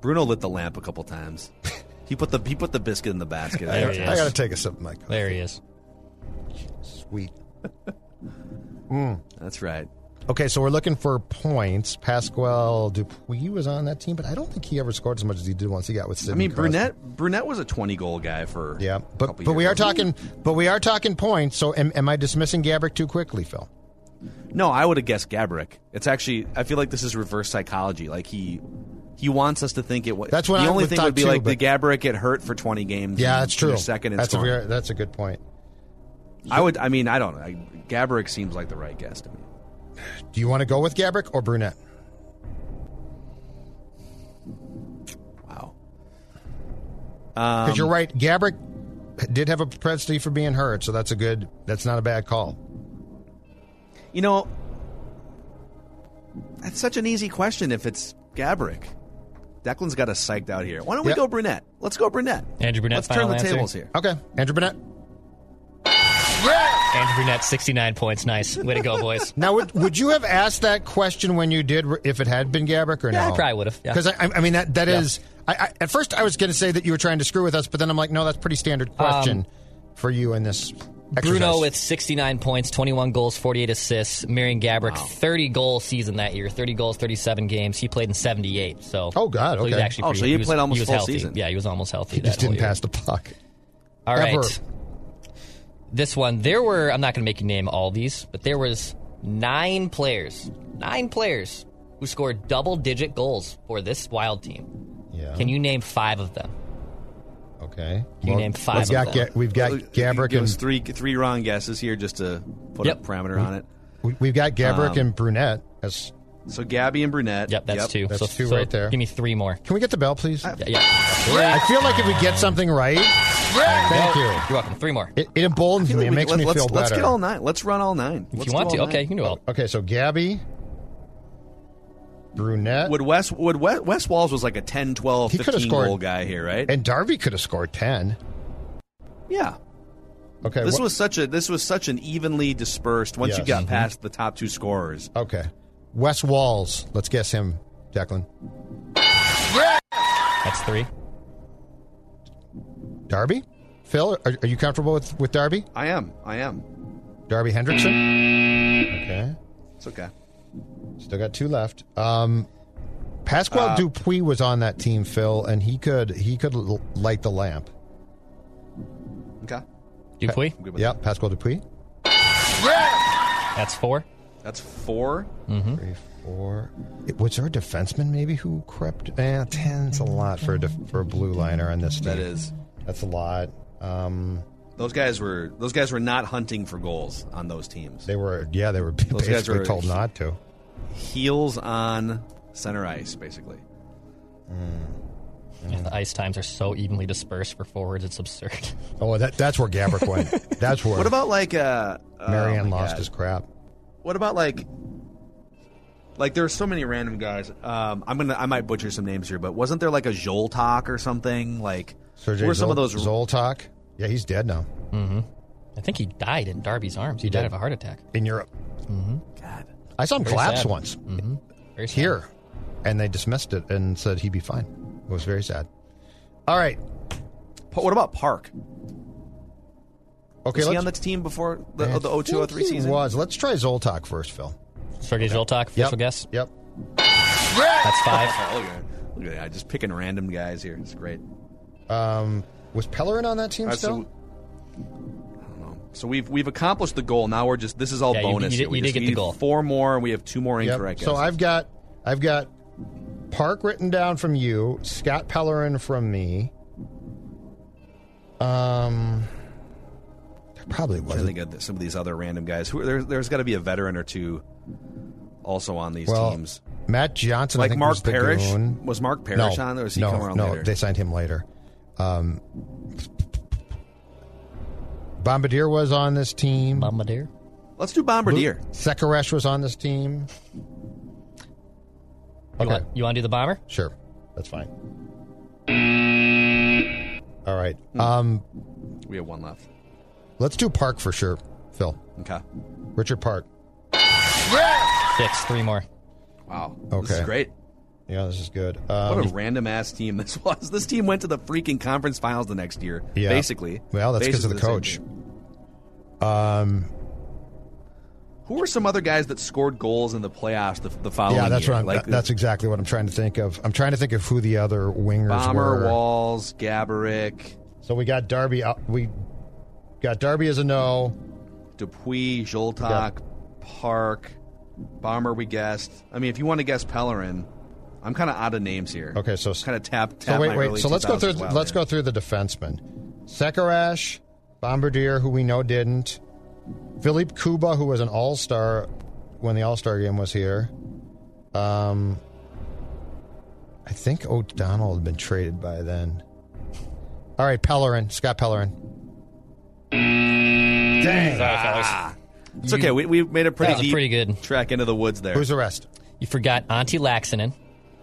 [SPEAKER 2] Bruno lit the lamp a couple times. He put the he put the biscuit in the basket.
[SPEAKER 4] There he
[SPEAKER 3] I got to take a sip of my coffee.
[SPEAKER 4] There he is.
[SPEAKER 3] Sweet.
[SPEAKER 2] That's right.
[SPEAKER 3] Okay, so we're looking for points. Pascal Dupuis was on that team, but I don't think he ever scored as much as he did once he got with Sidney
[SPEAKER 2] I mean,
[SPEAKER 3] Crosby.
[SPEAKER 2] Brunette Brunette was a twenty goal guy for
[SPEAKER 3] Yeah,
[SPEAKER 2] a
[SPEAKER 3] but but we are talking but we are talking points. So am, am I dismissing Gaborik too quickly, Phil?
[SPEAKER 2] No, I would have guessed Gaborik. It's actually I feel like this is reverse psychology. Like he he wants us to think it. wa-
[SPEAKER 3] That's what
[SPEAKER 2] the
[SPEAKER 3] I
[SPEAKER 2] only thing would be
[SPEAKER 3] too,
[SPEAKER 2] like the Gaborik get hurt for twenty games.
[SPEAKER 3] Yeah, that's true.
[SPEAKER 2] Second
[SPEAKER 3] that's a that's a good point.
[SPEAKER 2] I would. I mean, I don't know. Gaborik seems like the right guess to me.
[SPEAKER 3] Do you want to go with Gaborik or Brunette?
[SPEAKER 2] Wow.
[SPEAKER 3] Because
[SPEAKER 2] Um,
[SPEAKER 3] you're right, Gaborik did have a propensity for being hurt, so that's a good. That's not a bad call.
[SPEAKER 2] You know, that's such an easy question. If it's Gaborik, Declan's got us psyched out here. Why don't we
[SPEAKER 3] Yep.
[SPEAKER 2] go Brunette? Let's go Brunette.
[SPEAKER 4] Andrew Brunette,
[SPEAKER 2] Let's turn the
[SPEAKER 4] answer?
[SPEAKER 2] tables here.
[SPEAKER 3] Okay, Andrew Brunette.
[SPEAKER 4] Andrew Brunette, 69 points. Nice. Way to go, boys.
[SPEAKER 3] Now, would, would you have asked that question when you did, if it had been Gaborik or
[SPEAKER 4] Yeah,
[SPEAKER 3] no?
[SPEAKER 4] I probably would have, yeah.
[SPEAKER 3] Because I, I mean that that
[SPEAKER 4] Yeah.
[SPEAKER 3] is. I, I, at first, I was going to say that you were trying to screw with us, but then I'm like, no, that's pretty standard um, question for you in this. Exercise.
[SPEAKER 4] Bruno with 69 points, 21 goals, 48 assists. Marian Gaborik, 30 goal season that year. 30 goals, 37 games. He played in 78. So
[SPEAKER 3] Oh, God,
[SPEAKER 4] So he's
[SPEAKER 3] okay.
[SPEAKER 4] actually
[SPEAKER 2] Oh,
[SPEAKER 4] pretty,
[SPEAKER 2] so he
[SPEAKER 4] was-
[SPEAKER 2] played almost
[SPEAKER 4] was
[SPEAKER 2] full
[SPEAKER 4] healthy.
[SPEAKER 2] season.
[SPEAKER 4] Yeah, he was almost healthy.
[SPEAKER 3] he just
[SPEAKER 4] that whole
[SPEAKER 3] didn't
[SPEAKER 4] year.
[SPEAKER 3] pass the puck.
[SPEAKER 4] All right.
[SPEAKER 3] Ever.
[SPEAKER 4] This one, there were, I'm not going to make you name all these, but there was nine players, nine players who scored double-digit goals for this Wild team.
[SPEAKER 3] Yeah.
[SPEAKER 4] Can you name five of them?
[SPEAKER 3] Okay.
[SPEAKER 4] Can you name five
[SPEAKER 3] We've
[SPEAKER 4] of
[SPEAKER 3] got,
[SPEAKER 4] them?
[SPEAKER 3] Ga- we've got
[SPEAKER 2] Uh, Gaborik
[SPEAKER 3] and
[SPEAKER 2] three three wrong guesses here just to put
[SPEAKER 4] Yep.
[SPEAKER 2] a parameter on it.
[SPEAKER 3] we- we've got Gaborik
[SPEAKER 2] Um,
[SPEAKER 3] and Brunette. As,
[SPEAKER 2] So Gabby and Brunette.
[SPEAKER 4] Yep, that's two.
[SPEAKER 3] That's
[SPEAKER 4] so,
[SPEAKER 3] two
[SPEAKER 4] so
[SPEAKER 3] right there.
[SPEAKER 4] Give me three more.
[SPEAKER 3] can we get the bell, please?
[SPEAKER 4] Yeah, yeah.
[SPEAKER 3] I feel like if we get something right, thank you.
[SPEAKER 4] You're welcome. Three more.
[SPEAKER 3] It, it emboldens me. It makes me
[SPEAKER 2] let's,
[SPEAKER 3] feel better.
[SPEAKER 2] let's get all nine. Let's run all nine.
[SPEAKER 4] If
[SPEAKER 2] Let's
[SPEAKER 4] you
[SPEAKER 2] do
[SPEAKER 4] want to,
[SPEAKER 2] all
[SPEAKER 4] okay,
[SPEAKER 2] nine.
[SPEAKER 4] you can do all.
[SPEAKER 3] Okay, so Gabby, Brunette,
[SPEAKER 2] Would Wes would Wes, Wes Walz was like a 10, 12,
[SPEAKER 3] He could've
[SPEAKER 2] 15
[SPEAKER 3] scored-
[SPEAKER 2] goal guy here, right?
[SPEAKER 3] and Darby could have scored ten.
[SPEAKER 2] yeah.
[SPEAKER 3] Okay,
[SPEAKER 2] This
[SPEAKER 3] wha-
[SPEAKER 2] was such a this was such an evenly dispersed once you
[SPEAKER 3] Yes. Mm-hmm.
[SPEAKER 2] got past the top two scorers.
[SPEAKER 3] okay. Wes Walz. Let's guess him, Declan.
[SPEAKER 4] That's three.
[SPEAKER 3] Darby, Phil, are, are you comfortable with with Darby?
[SPEAKER 2] I am. I am.
[SPEAKER 3] Darby Hendrickson. Okay,
[SPEAKER 2] It's okay.
[SPEAKER 3] still got two left. Um, Pascal
[SPEAKER 2] Uh,
[SPEAKER 3] Dupuis was on that team, Phil, and he could he could l- light the lamp.
[SPEAKER 2] Okay.
[SPEAKER 4] Dupuis.
[SPEAKER 2] I'm good with
[SPEAKER 3] Yep, Pascal Dupuis.
[SPEAKER 4] That's four.
[SPEAKER 2] That. That's four.
[SPEAKER 3] Three, four. It- Was there a defenseman maybe who crept? Eh, ten's a lot for a def, for a blue liner on this team.
[SPEAKER 2] That is.
[SPEAKER 3] That's a lot. Um,
[SPEAKER 2] Those guys were those guys were not hunting for goals on those teams.
[SPEAKER 3] they were, yeah, they were
[SPEAKER 2] guys
[SPEAKER 3] basically
[SPEAKER 2] were-
[SPEAKER 3] told not to.
[SPEAKER 2] Heels on center ice, basically.
[SPEAKER 4] Yeah, the ice times are so evenly dispersed for forwards; it's absurd.
[SPEAKER 3] Oh, that that's where Gaborik went. That's where
[SPEAKER 2] What about like uh, oh
[SPEAKER 3] Marianne
[SPEAKER 2] my
[SPEAKER 3] lost
[SPEAKER 2] God.
[SPEAKER 3] his crap.
[SPEAKER 2] What about like like there are so many random guys. Um, I'm gonna I might butcher some names here, but wasn't there like a Zholtok or something? Like
[SPEAKER 3] Sergei
[SPEAKER 2] were some of those
[SPEAKER 3] Zholtok? Yeah, he's dead now Mm-hmm.
[SPEAKER 4] I think he died in Darby's arms. He, died
[SPEAKER 3] did.
[SPEAKER 4] of a heart attack.
[SPEAKER 3] in Europe. Mm-hmm.
[SPEAKER 2] God.
[SPEAKER 3] I saw him
[SPEAKER 4] Very
[SPEAKER 3] collapse
[SPEAKER 4] sad.
[SPEAKER 3] once
[SPEAKER 4] Very sad.
[SPEAKER 3] here, and they dismissed it and said he'd be fine. It was very sad. All right,
[SPEAKER 2] Pa- What about Park?
[SPEAKER 3] Okay.
[SPEAKER 2] Was he on the team before the,
[SPEAKER 3] I
[SPEAKER 2] the 02
[SPEAKER 3] think
[SPEAKER 2] 03
[SPEAKER 3] he
[SPEAKER 2] season?
[SPEAKER 3] Was let's try Zholtok first, Phil.
[SPEAKER 4] Sergei Zholtok, official
[SPEAKER 3] Yep.
[SPEAKER 4] guess.
[SPEAKER 3] Yep.
[SPEAKER 4] That's five.
[SPEAKER 2] Look at look at that! Just picking random guys here. It's great.
[SPEAKER 3] Um, was Pellerin on that team
[SPEAKER 2] All right,
[SPEAKER 3] still?
[SPEAKER 2] so- I don't know. So we've we've accomplished the goal. Now we're just this is all
[SPEAKER 4] Yeah, you-
[SPEAKER 2] bonus.
[SPEAKER 4] you
[SPEAKER 2] here.
[SPEAKER 4] did-
[SPEAKER 2] We
[SPEAKER 4] you did
[SPEAKER 2] just
[SPEAKER 4] get the
[SPEAKER 2] need
[SPEAKER 4] goal.
[SPEAKER 2] Four more. and We have two more
[SPEAKER 3] Yep.
[SPEAKER 2] incorrect.
[SPEAKER 3] So
[SPEAKER 2] guesses.
[SPEAKER 3] I've got I've got Park written down from you, Scott Pellerin from me. Um, there probably wasn't.
[SPEAKER 2] think of some of these other random guys. Who there, there's got to be a veteran or two also on these
[SPEAKER 3] Well,
[SPEAKER 2] teams.
[SPEAKER 3] Matt Johnson, I
[SPEAKER 2] Like
[SPEAKER 3] think,
[SPEAKER 2] Mark
[SPEAKER 3] was the
[SPEAKER 2] Parrish?
[SPEAKER 3] goon.
[SPEAKER 2] Was Mark Parrish
[SPEAKER 3] no,
[SPEAKER 2] on, or was he
[SPEAKER 3] no,
[SPEAKER 2] come around
[SPEAKER 3] no,
[SPEAKER 2] later?
[SPEAKER 3] they signed him later. Um, Bombardier was on this team.
[SPEAKER 4] Bombardier.
[SPEAKER 2] Let's do Bombardier.
[SPEAKER 3] Sekeras was on this team.
[SPEAKER 4] You,
[SPEAKER 3] Okay.
[SPEAKER 4] want, you want to do the bomber?
[SPEAKER 3] Sure, that's fine. All right.
[SPEAKER 2] Hmm.
[SPEAKER 3] Um,
[SPEAKER 2] We have one left.
[SPEAKER 3] Let's do Park for sure, Phil.
[SPEAKER 2] Okay.
[SPEAKER 3] Richard Park.
[SPEAKER 4] Six, three more.
[SPEAKER 2] Wow. This is
[SPEAKER 3] Okay.
[SPEAKER 2] great.
[SPEAKER 3] Yeah, this is good.
[SPEAKER 2] What
[SPEAKER 3] Um,
[SPEAKER 2] a random ass team this was. This team went to the freaking conference finals the next year.
[SPEAKER 3] Yeah.
[SPEAKER 2] Basically.
[SPEAKER 3] Well, that's because of the
[SPEAKER 2] Basically
[SPEAKER 3] coach. um,
[SPEAKER 2] Who were some other guys that scored goals in the playoffs the, the following
[SPEAKER 3] yeah, that's
[SPEAKER 2] year?
[SPEAKER 3] what I'm.
[SPEAKER 2] Like
[SPEAKER 3] that's exactly what I'm trying to think of. I'm trying to think of who the other wingers
[SPEAKER 2] Bomber,
[SPEAKER 3] were.
[SPEAKER 2] Walz, Gaborik,
[SPEAKER 3] So we got Darby. We got Darby as a no.
[SPEAKER 2] Dupuis, Zholtok, Park, Bomber. We guessed. I mean, if you want to guess Pellerin, I'm kind of out of names here.
[SPEAKER 3] Okay, so
[SPEAKER 2] kind of tap. tap
[SPEAKER 3] So wait,
[SPEAKER 2] my
[SPEAKER 3] wait. So let's go through. let's
[SPEAKER 2] man.
[SPEAKER 3] go through the defensemen. Sekeras, Bombardier, who we know didn't. Philippe Kuba, who was an All Star when the All Star game was here. Um, I think O'Donnell had been traded by then. All right, Pellerin, Scott Pellerin.
[SPEAKER 4] Sorry, fellas.
[SPEAKER 2] It's okay. We, we made a pretty
[SPEAKER 4] That was
[SPEAKER 2] deep
[SPEAKER 4] pretty good.
[SPEAKER 2] track into the woods there.
[SPEAKER 3] Who's the rest?
[SPEAKER 4] You forgot Antti Laaksonen.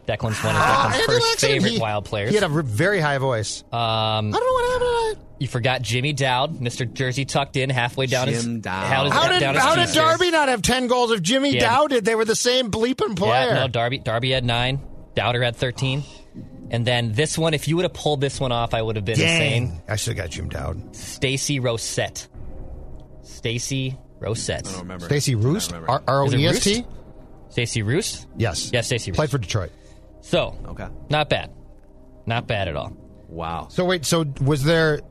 [SPEAKER 4] Declan's one of
[SPEAKER 3] Ah,
[SPEAKER 4] Declan's
[SPEAKER 3] Andy
[SPEAKER 4] first
[SPEAKER 3] Laxton,
[SPEAKER 4] favorite
[SPEAKER 3] he-
[SPEAKER 4] wild players.
[SPEAKER 3] He had a r- very high voice.
[SPEAKER 4] um,
[SPEAKER 3] I don't know what happened. tonight.
[SPEAKER 4] you forgot Jimmy Dowd, Mr. Jersey tucked in halfway down his
[SPEAKER 2] Jim Dowd.
[SPEAKER 4] How,
[SPEAKER 3] How did
[SPEAKER 4] down his
[SPEAKER 3] how did
[SPEAKER 4] T-shirt.
[SPEAKER 3] Darby not have ten goals if Jimmy
[SPEAKER 4] Yeah.
[SPEAKER 3] Dow did? They were the same bleeping player.
[SPEAKER 4] Yeah, no, Darby Darby had nine. Dowder had thirteen. And then this one, if you would have pulled this one off, I would have been insane.
[SPEAKER 3] Dang, I should have got Jim Dowd.
[SPEAKER 4] Stacy Rosette. Stacy Rosette.
[SPEAKER 2] I don't remember.
[SPEAKER 3] Stacy Roost,
[SPEAKER 2] I don't remember.
[SPEAKER 3] R R O
[SPEAKER 4] Is it
[SPEAKER 3] E S T.
[SPEAKER 4] Roost? Stacy Roos?
[SPEAKER 3] Yes,
[SPEAKER 4] Yes, Stacy Roos.
[SPEAKER 3] played for Detroit.
[SPEAKER 4] So,
[SPEAKER 2] Okay.
[SPEAKER 4] not bad. Not bad at all.
[SPEAKER 2] Wow.
[SPEAKER 3] So wait, so was there?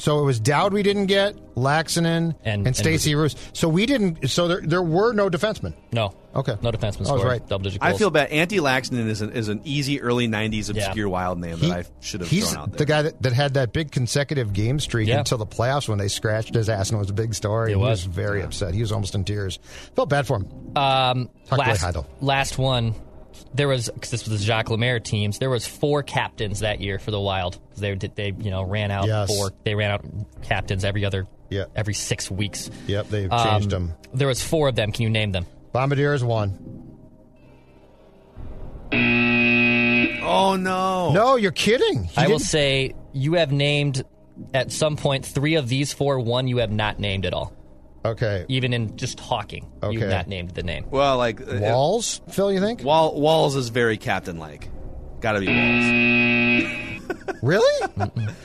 [SPEAKER 3] So it was Dowd we didn't get, Laaksonen,
[SPEAKER 4] And-
[SPEAKER 3] and,
[SPEAKER 4] and
[SPEAKER 3] Stacy Roos. So we didn't. So there there were no defensemen.
[SPEAKER 4] No.
[SPEAKER 3] Okay.
[SPEAKER 4] No defenseman
[SPEAKER 3] I
[SPEAKER 4] scored.
[SPEAKER 3] right.
[SPEAKER 4] Double digit
[SPEAKER 2] I feel bad. Antti Laxton is an, is an easy early '90s
[SPEAKER 4] Yeah.
[SPEAKER 2] obscure wild name
[SPEAKER 3] He-
[SPEAKER 2] that I should have
[SPEAKER 3] he's
[SPEAKER 2] thrown out there.
[SPEAKER 3] the guy that, that had that big consecutive game streak
[SPEAKER 4] Yeah.
[SPEAKER 3] until the playoffs when they scratched his ass and it was a big story.
[SPEAKER 4] It
[SPEAKER 3] he
[SPEAKER 4] was.
[SPEAKER 3] was very upset. He was almost in tears. Felt bad for him.
[SPEAKER 4] Um,
[SPEAKER 3] Talk
[SPEAKER 4] last,
[SPEAKER 3] really
[SPEAKER 4] last one, there was because this was the Jacques Lemaire teams. There was four captains that year for the Wild. 'Cause They they you know ran out
[SPEAKER 3] Yes.
[SPEAKER 4] four. They ran out captains every other
[SPEAKER 3] Yeah.
[SPEAKER 4] every six weeks.
[SPEAKER 3] Yep, they've
[SPEAKER 4] Um,
[SPEAKER 3] changed them.
[SPEAKER 4] There was four of them. Can you name them?
[SPEAKER 3] Bombardier is one.
[SPEAKER 2] oh no!
[SPEAKER 3] No, you're kidding. He
[SPEAKER 4] I will
[SPEAKER 3] didn't-
[SPEAKER 4] say you have named at some point three of these four. One you have not named at all.
[SPEAKER 3] Okay.
[SPEAKER 4] Even in just talking, you've not named the name.
[SPEAKER 2] Well, like uh,
[SPEAKER 3] Walz, Phil, you think?
[SPEAKER 2] Wall, Walz is very captain like. Got to be Walz.
[SPEAKER 3] Really?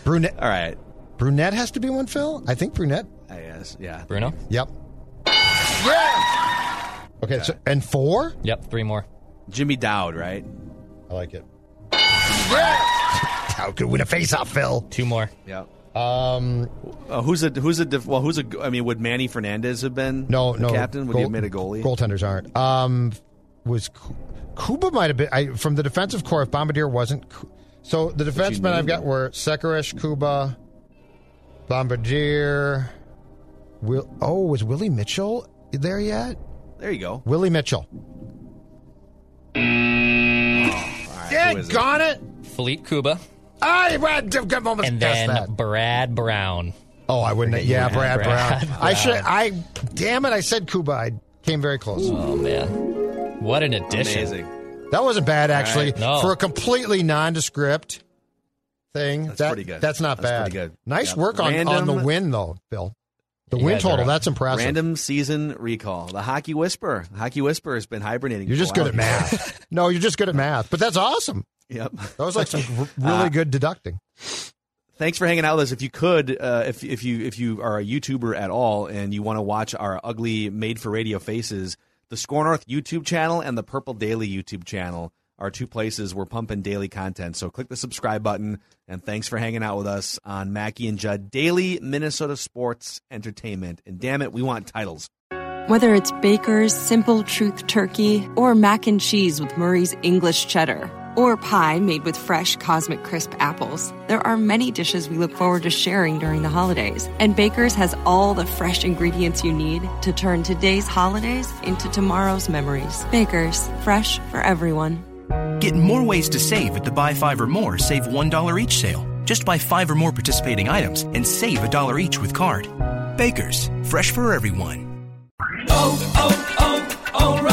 [SPEAKER 3] Brunette.
[SPEAKER 2] All right.
[SPEAKER 3] Brunette has to be one, Phil? I think Brunette.
[SPEAKER 2] I guess. Yeah.
[SPEAKER 4] Bruno.
[SPEAKER 3] Yep. Yeah. Okay, so and four?
[SPEAKER 4] Yep, three more.
[SPEAKER 2] Jimmy Dowd, right?
[SPEAKER 3] I like it. Yeah. How could win a face-off, Phil?
[SPEAKER 4] Two more.
[SPEAKER 2] Yeah.
[SPEAKER 3] Um,
[SPEAKER 2] Uh, who's a who's a def- well who's a I mean would Manny Fernandez have been
[SPEAKER 3] no,
[SPEAKER 2] the
[SPEAKER 3] no.
[SPEAKER 2] captain? Would he have made a goalie?
[SPEAKER 3] Goaltenders aren't. Um, was Ku- Kuba might have been I, from the defensive core. If Bombardier wasn't, so the defensemen I've got were Sekeras, Kuba, Bombardier. Will oh was Willie Mitchell there yet?
[SPEAKER 2] There you go.
[SPEAKER 3] Willie Mitchell.
[SPEAKER 2] All right, who is it?
[SPEAKER 3] Gone it.
[SPEAKER 4] Philippe Kuba,
[SPEAKER 3] I almost
[SPEAKER 4] and
[SPEAKER 3] guessed
[SPEAKER 4] then
[SPEAKER 3] that.
[SPEAKER 4] Brad Brown.
[SPEAKER 3] Oh, I wouldn't. Yeah, Brad,
[SPEAKER 4] Brad
[SPEAKER 3] Brown. I should. I damn it! I said Kuba. I came very close.
[SPEAKER 4] Oh man, what an addition!
[SPEAKER 2] Amazing.
[SPEAKER 3] That wasn't bad actually
[SPEAKER 4] right. No.
[SPEAKER 3] for a completely nondescript thing.
[SPEAKER 2] That's
[SPEAKER 3] that,
[SPEAKER 2] pretty good.
[SPEAKER 3] That's not
[SPEAKER 2] That's
[SPEAKER 3] bad.
[SPEAKER 2] pretty good.
[SPEAKER 3] Nice
[SPEAKER 2] Yep.
[SPEAKER 3] work on, on the win though, Bill. The
[SPEAKER 4] You
[SPEAKER 3] win total, that's impressive.
[SPEAKER 2] Random season recall. The hockey whisper. The hockey whisper has been hibernating.
[SPEAKER 3] You're just good at math. no, you're just good at math. But that's awesome.
[SPEAKER 2] Yep.
[SPEAKER 3] That was like some really
[SPEAKER 2] Uh,
[SPEAKER 3] good deducting.
[SPEAKER 2] Thanks for hanging out with us. If you could, uh, if if you if you are a YouTuber at all and you want to watch our ugly made for radio faces, the SKOR North YouTube channel and the Purple Daily YouTube channel are two places we're pumping daily content. So click the subscribe button, and thanks for hanging out with us on Mackey and Judd Daily Minnesota Sports Entertainment. And damn it, we want titles.
[SPEAKER 5] Whether it's Baker's Simple Truth Turkey or mac and cheese with Murray's English Cheddar or pie made with fresh Cosmic Crisp apples, there are many dishes we look forward to sharing during the holidays. And Baker's has all the fresh ingredients you need to turn today's holidays into tomorrow's memories. Baker's, fresh for everyone.
[SPEAKER 6] Get more ways to save at the Buy Five or More Save $1 each sale. Just buy five or more participating items and save a dollar each with card. Baker's, fresh for everyone.
[SPEAKER 7] Oh, oh, oh,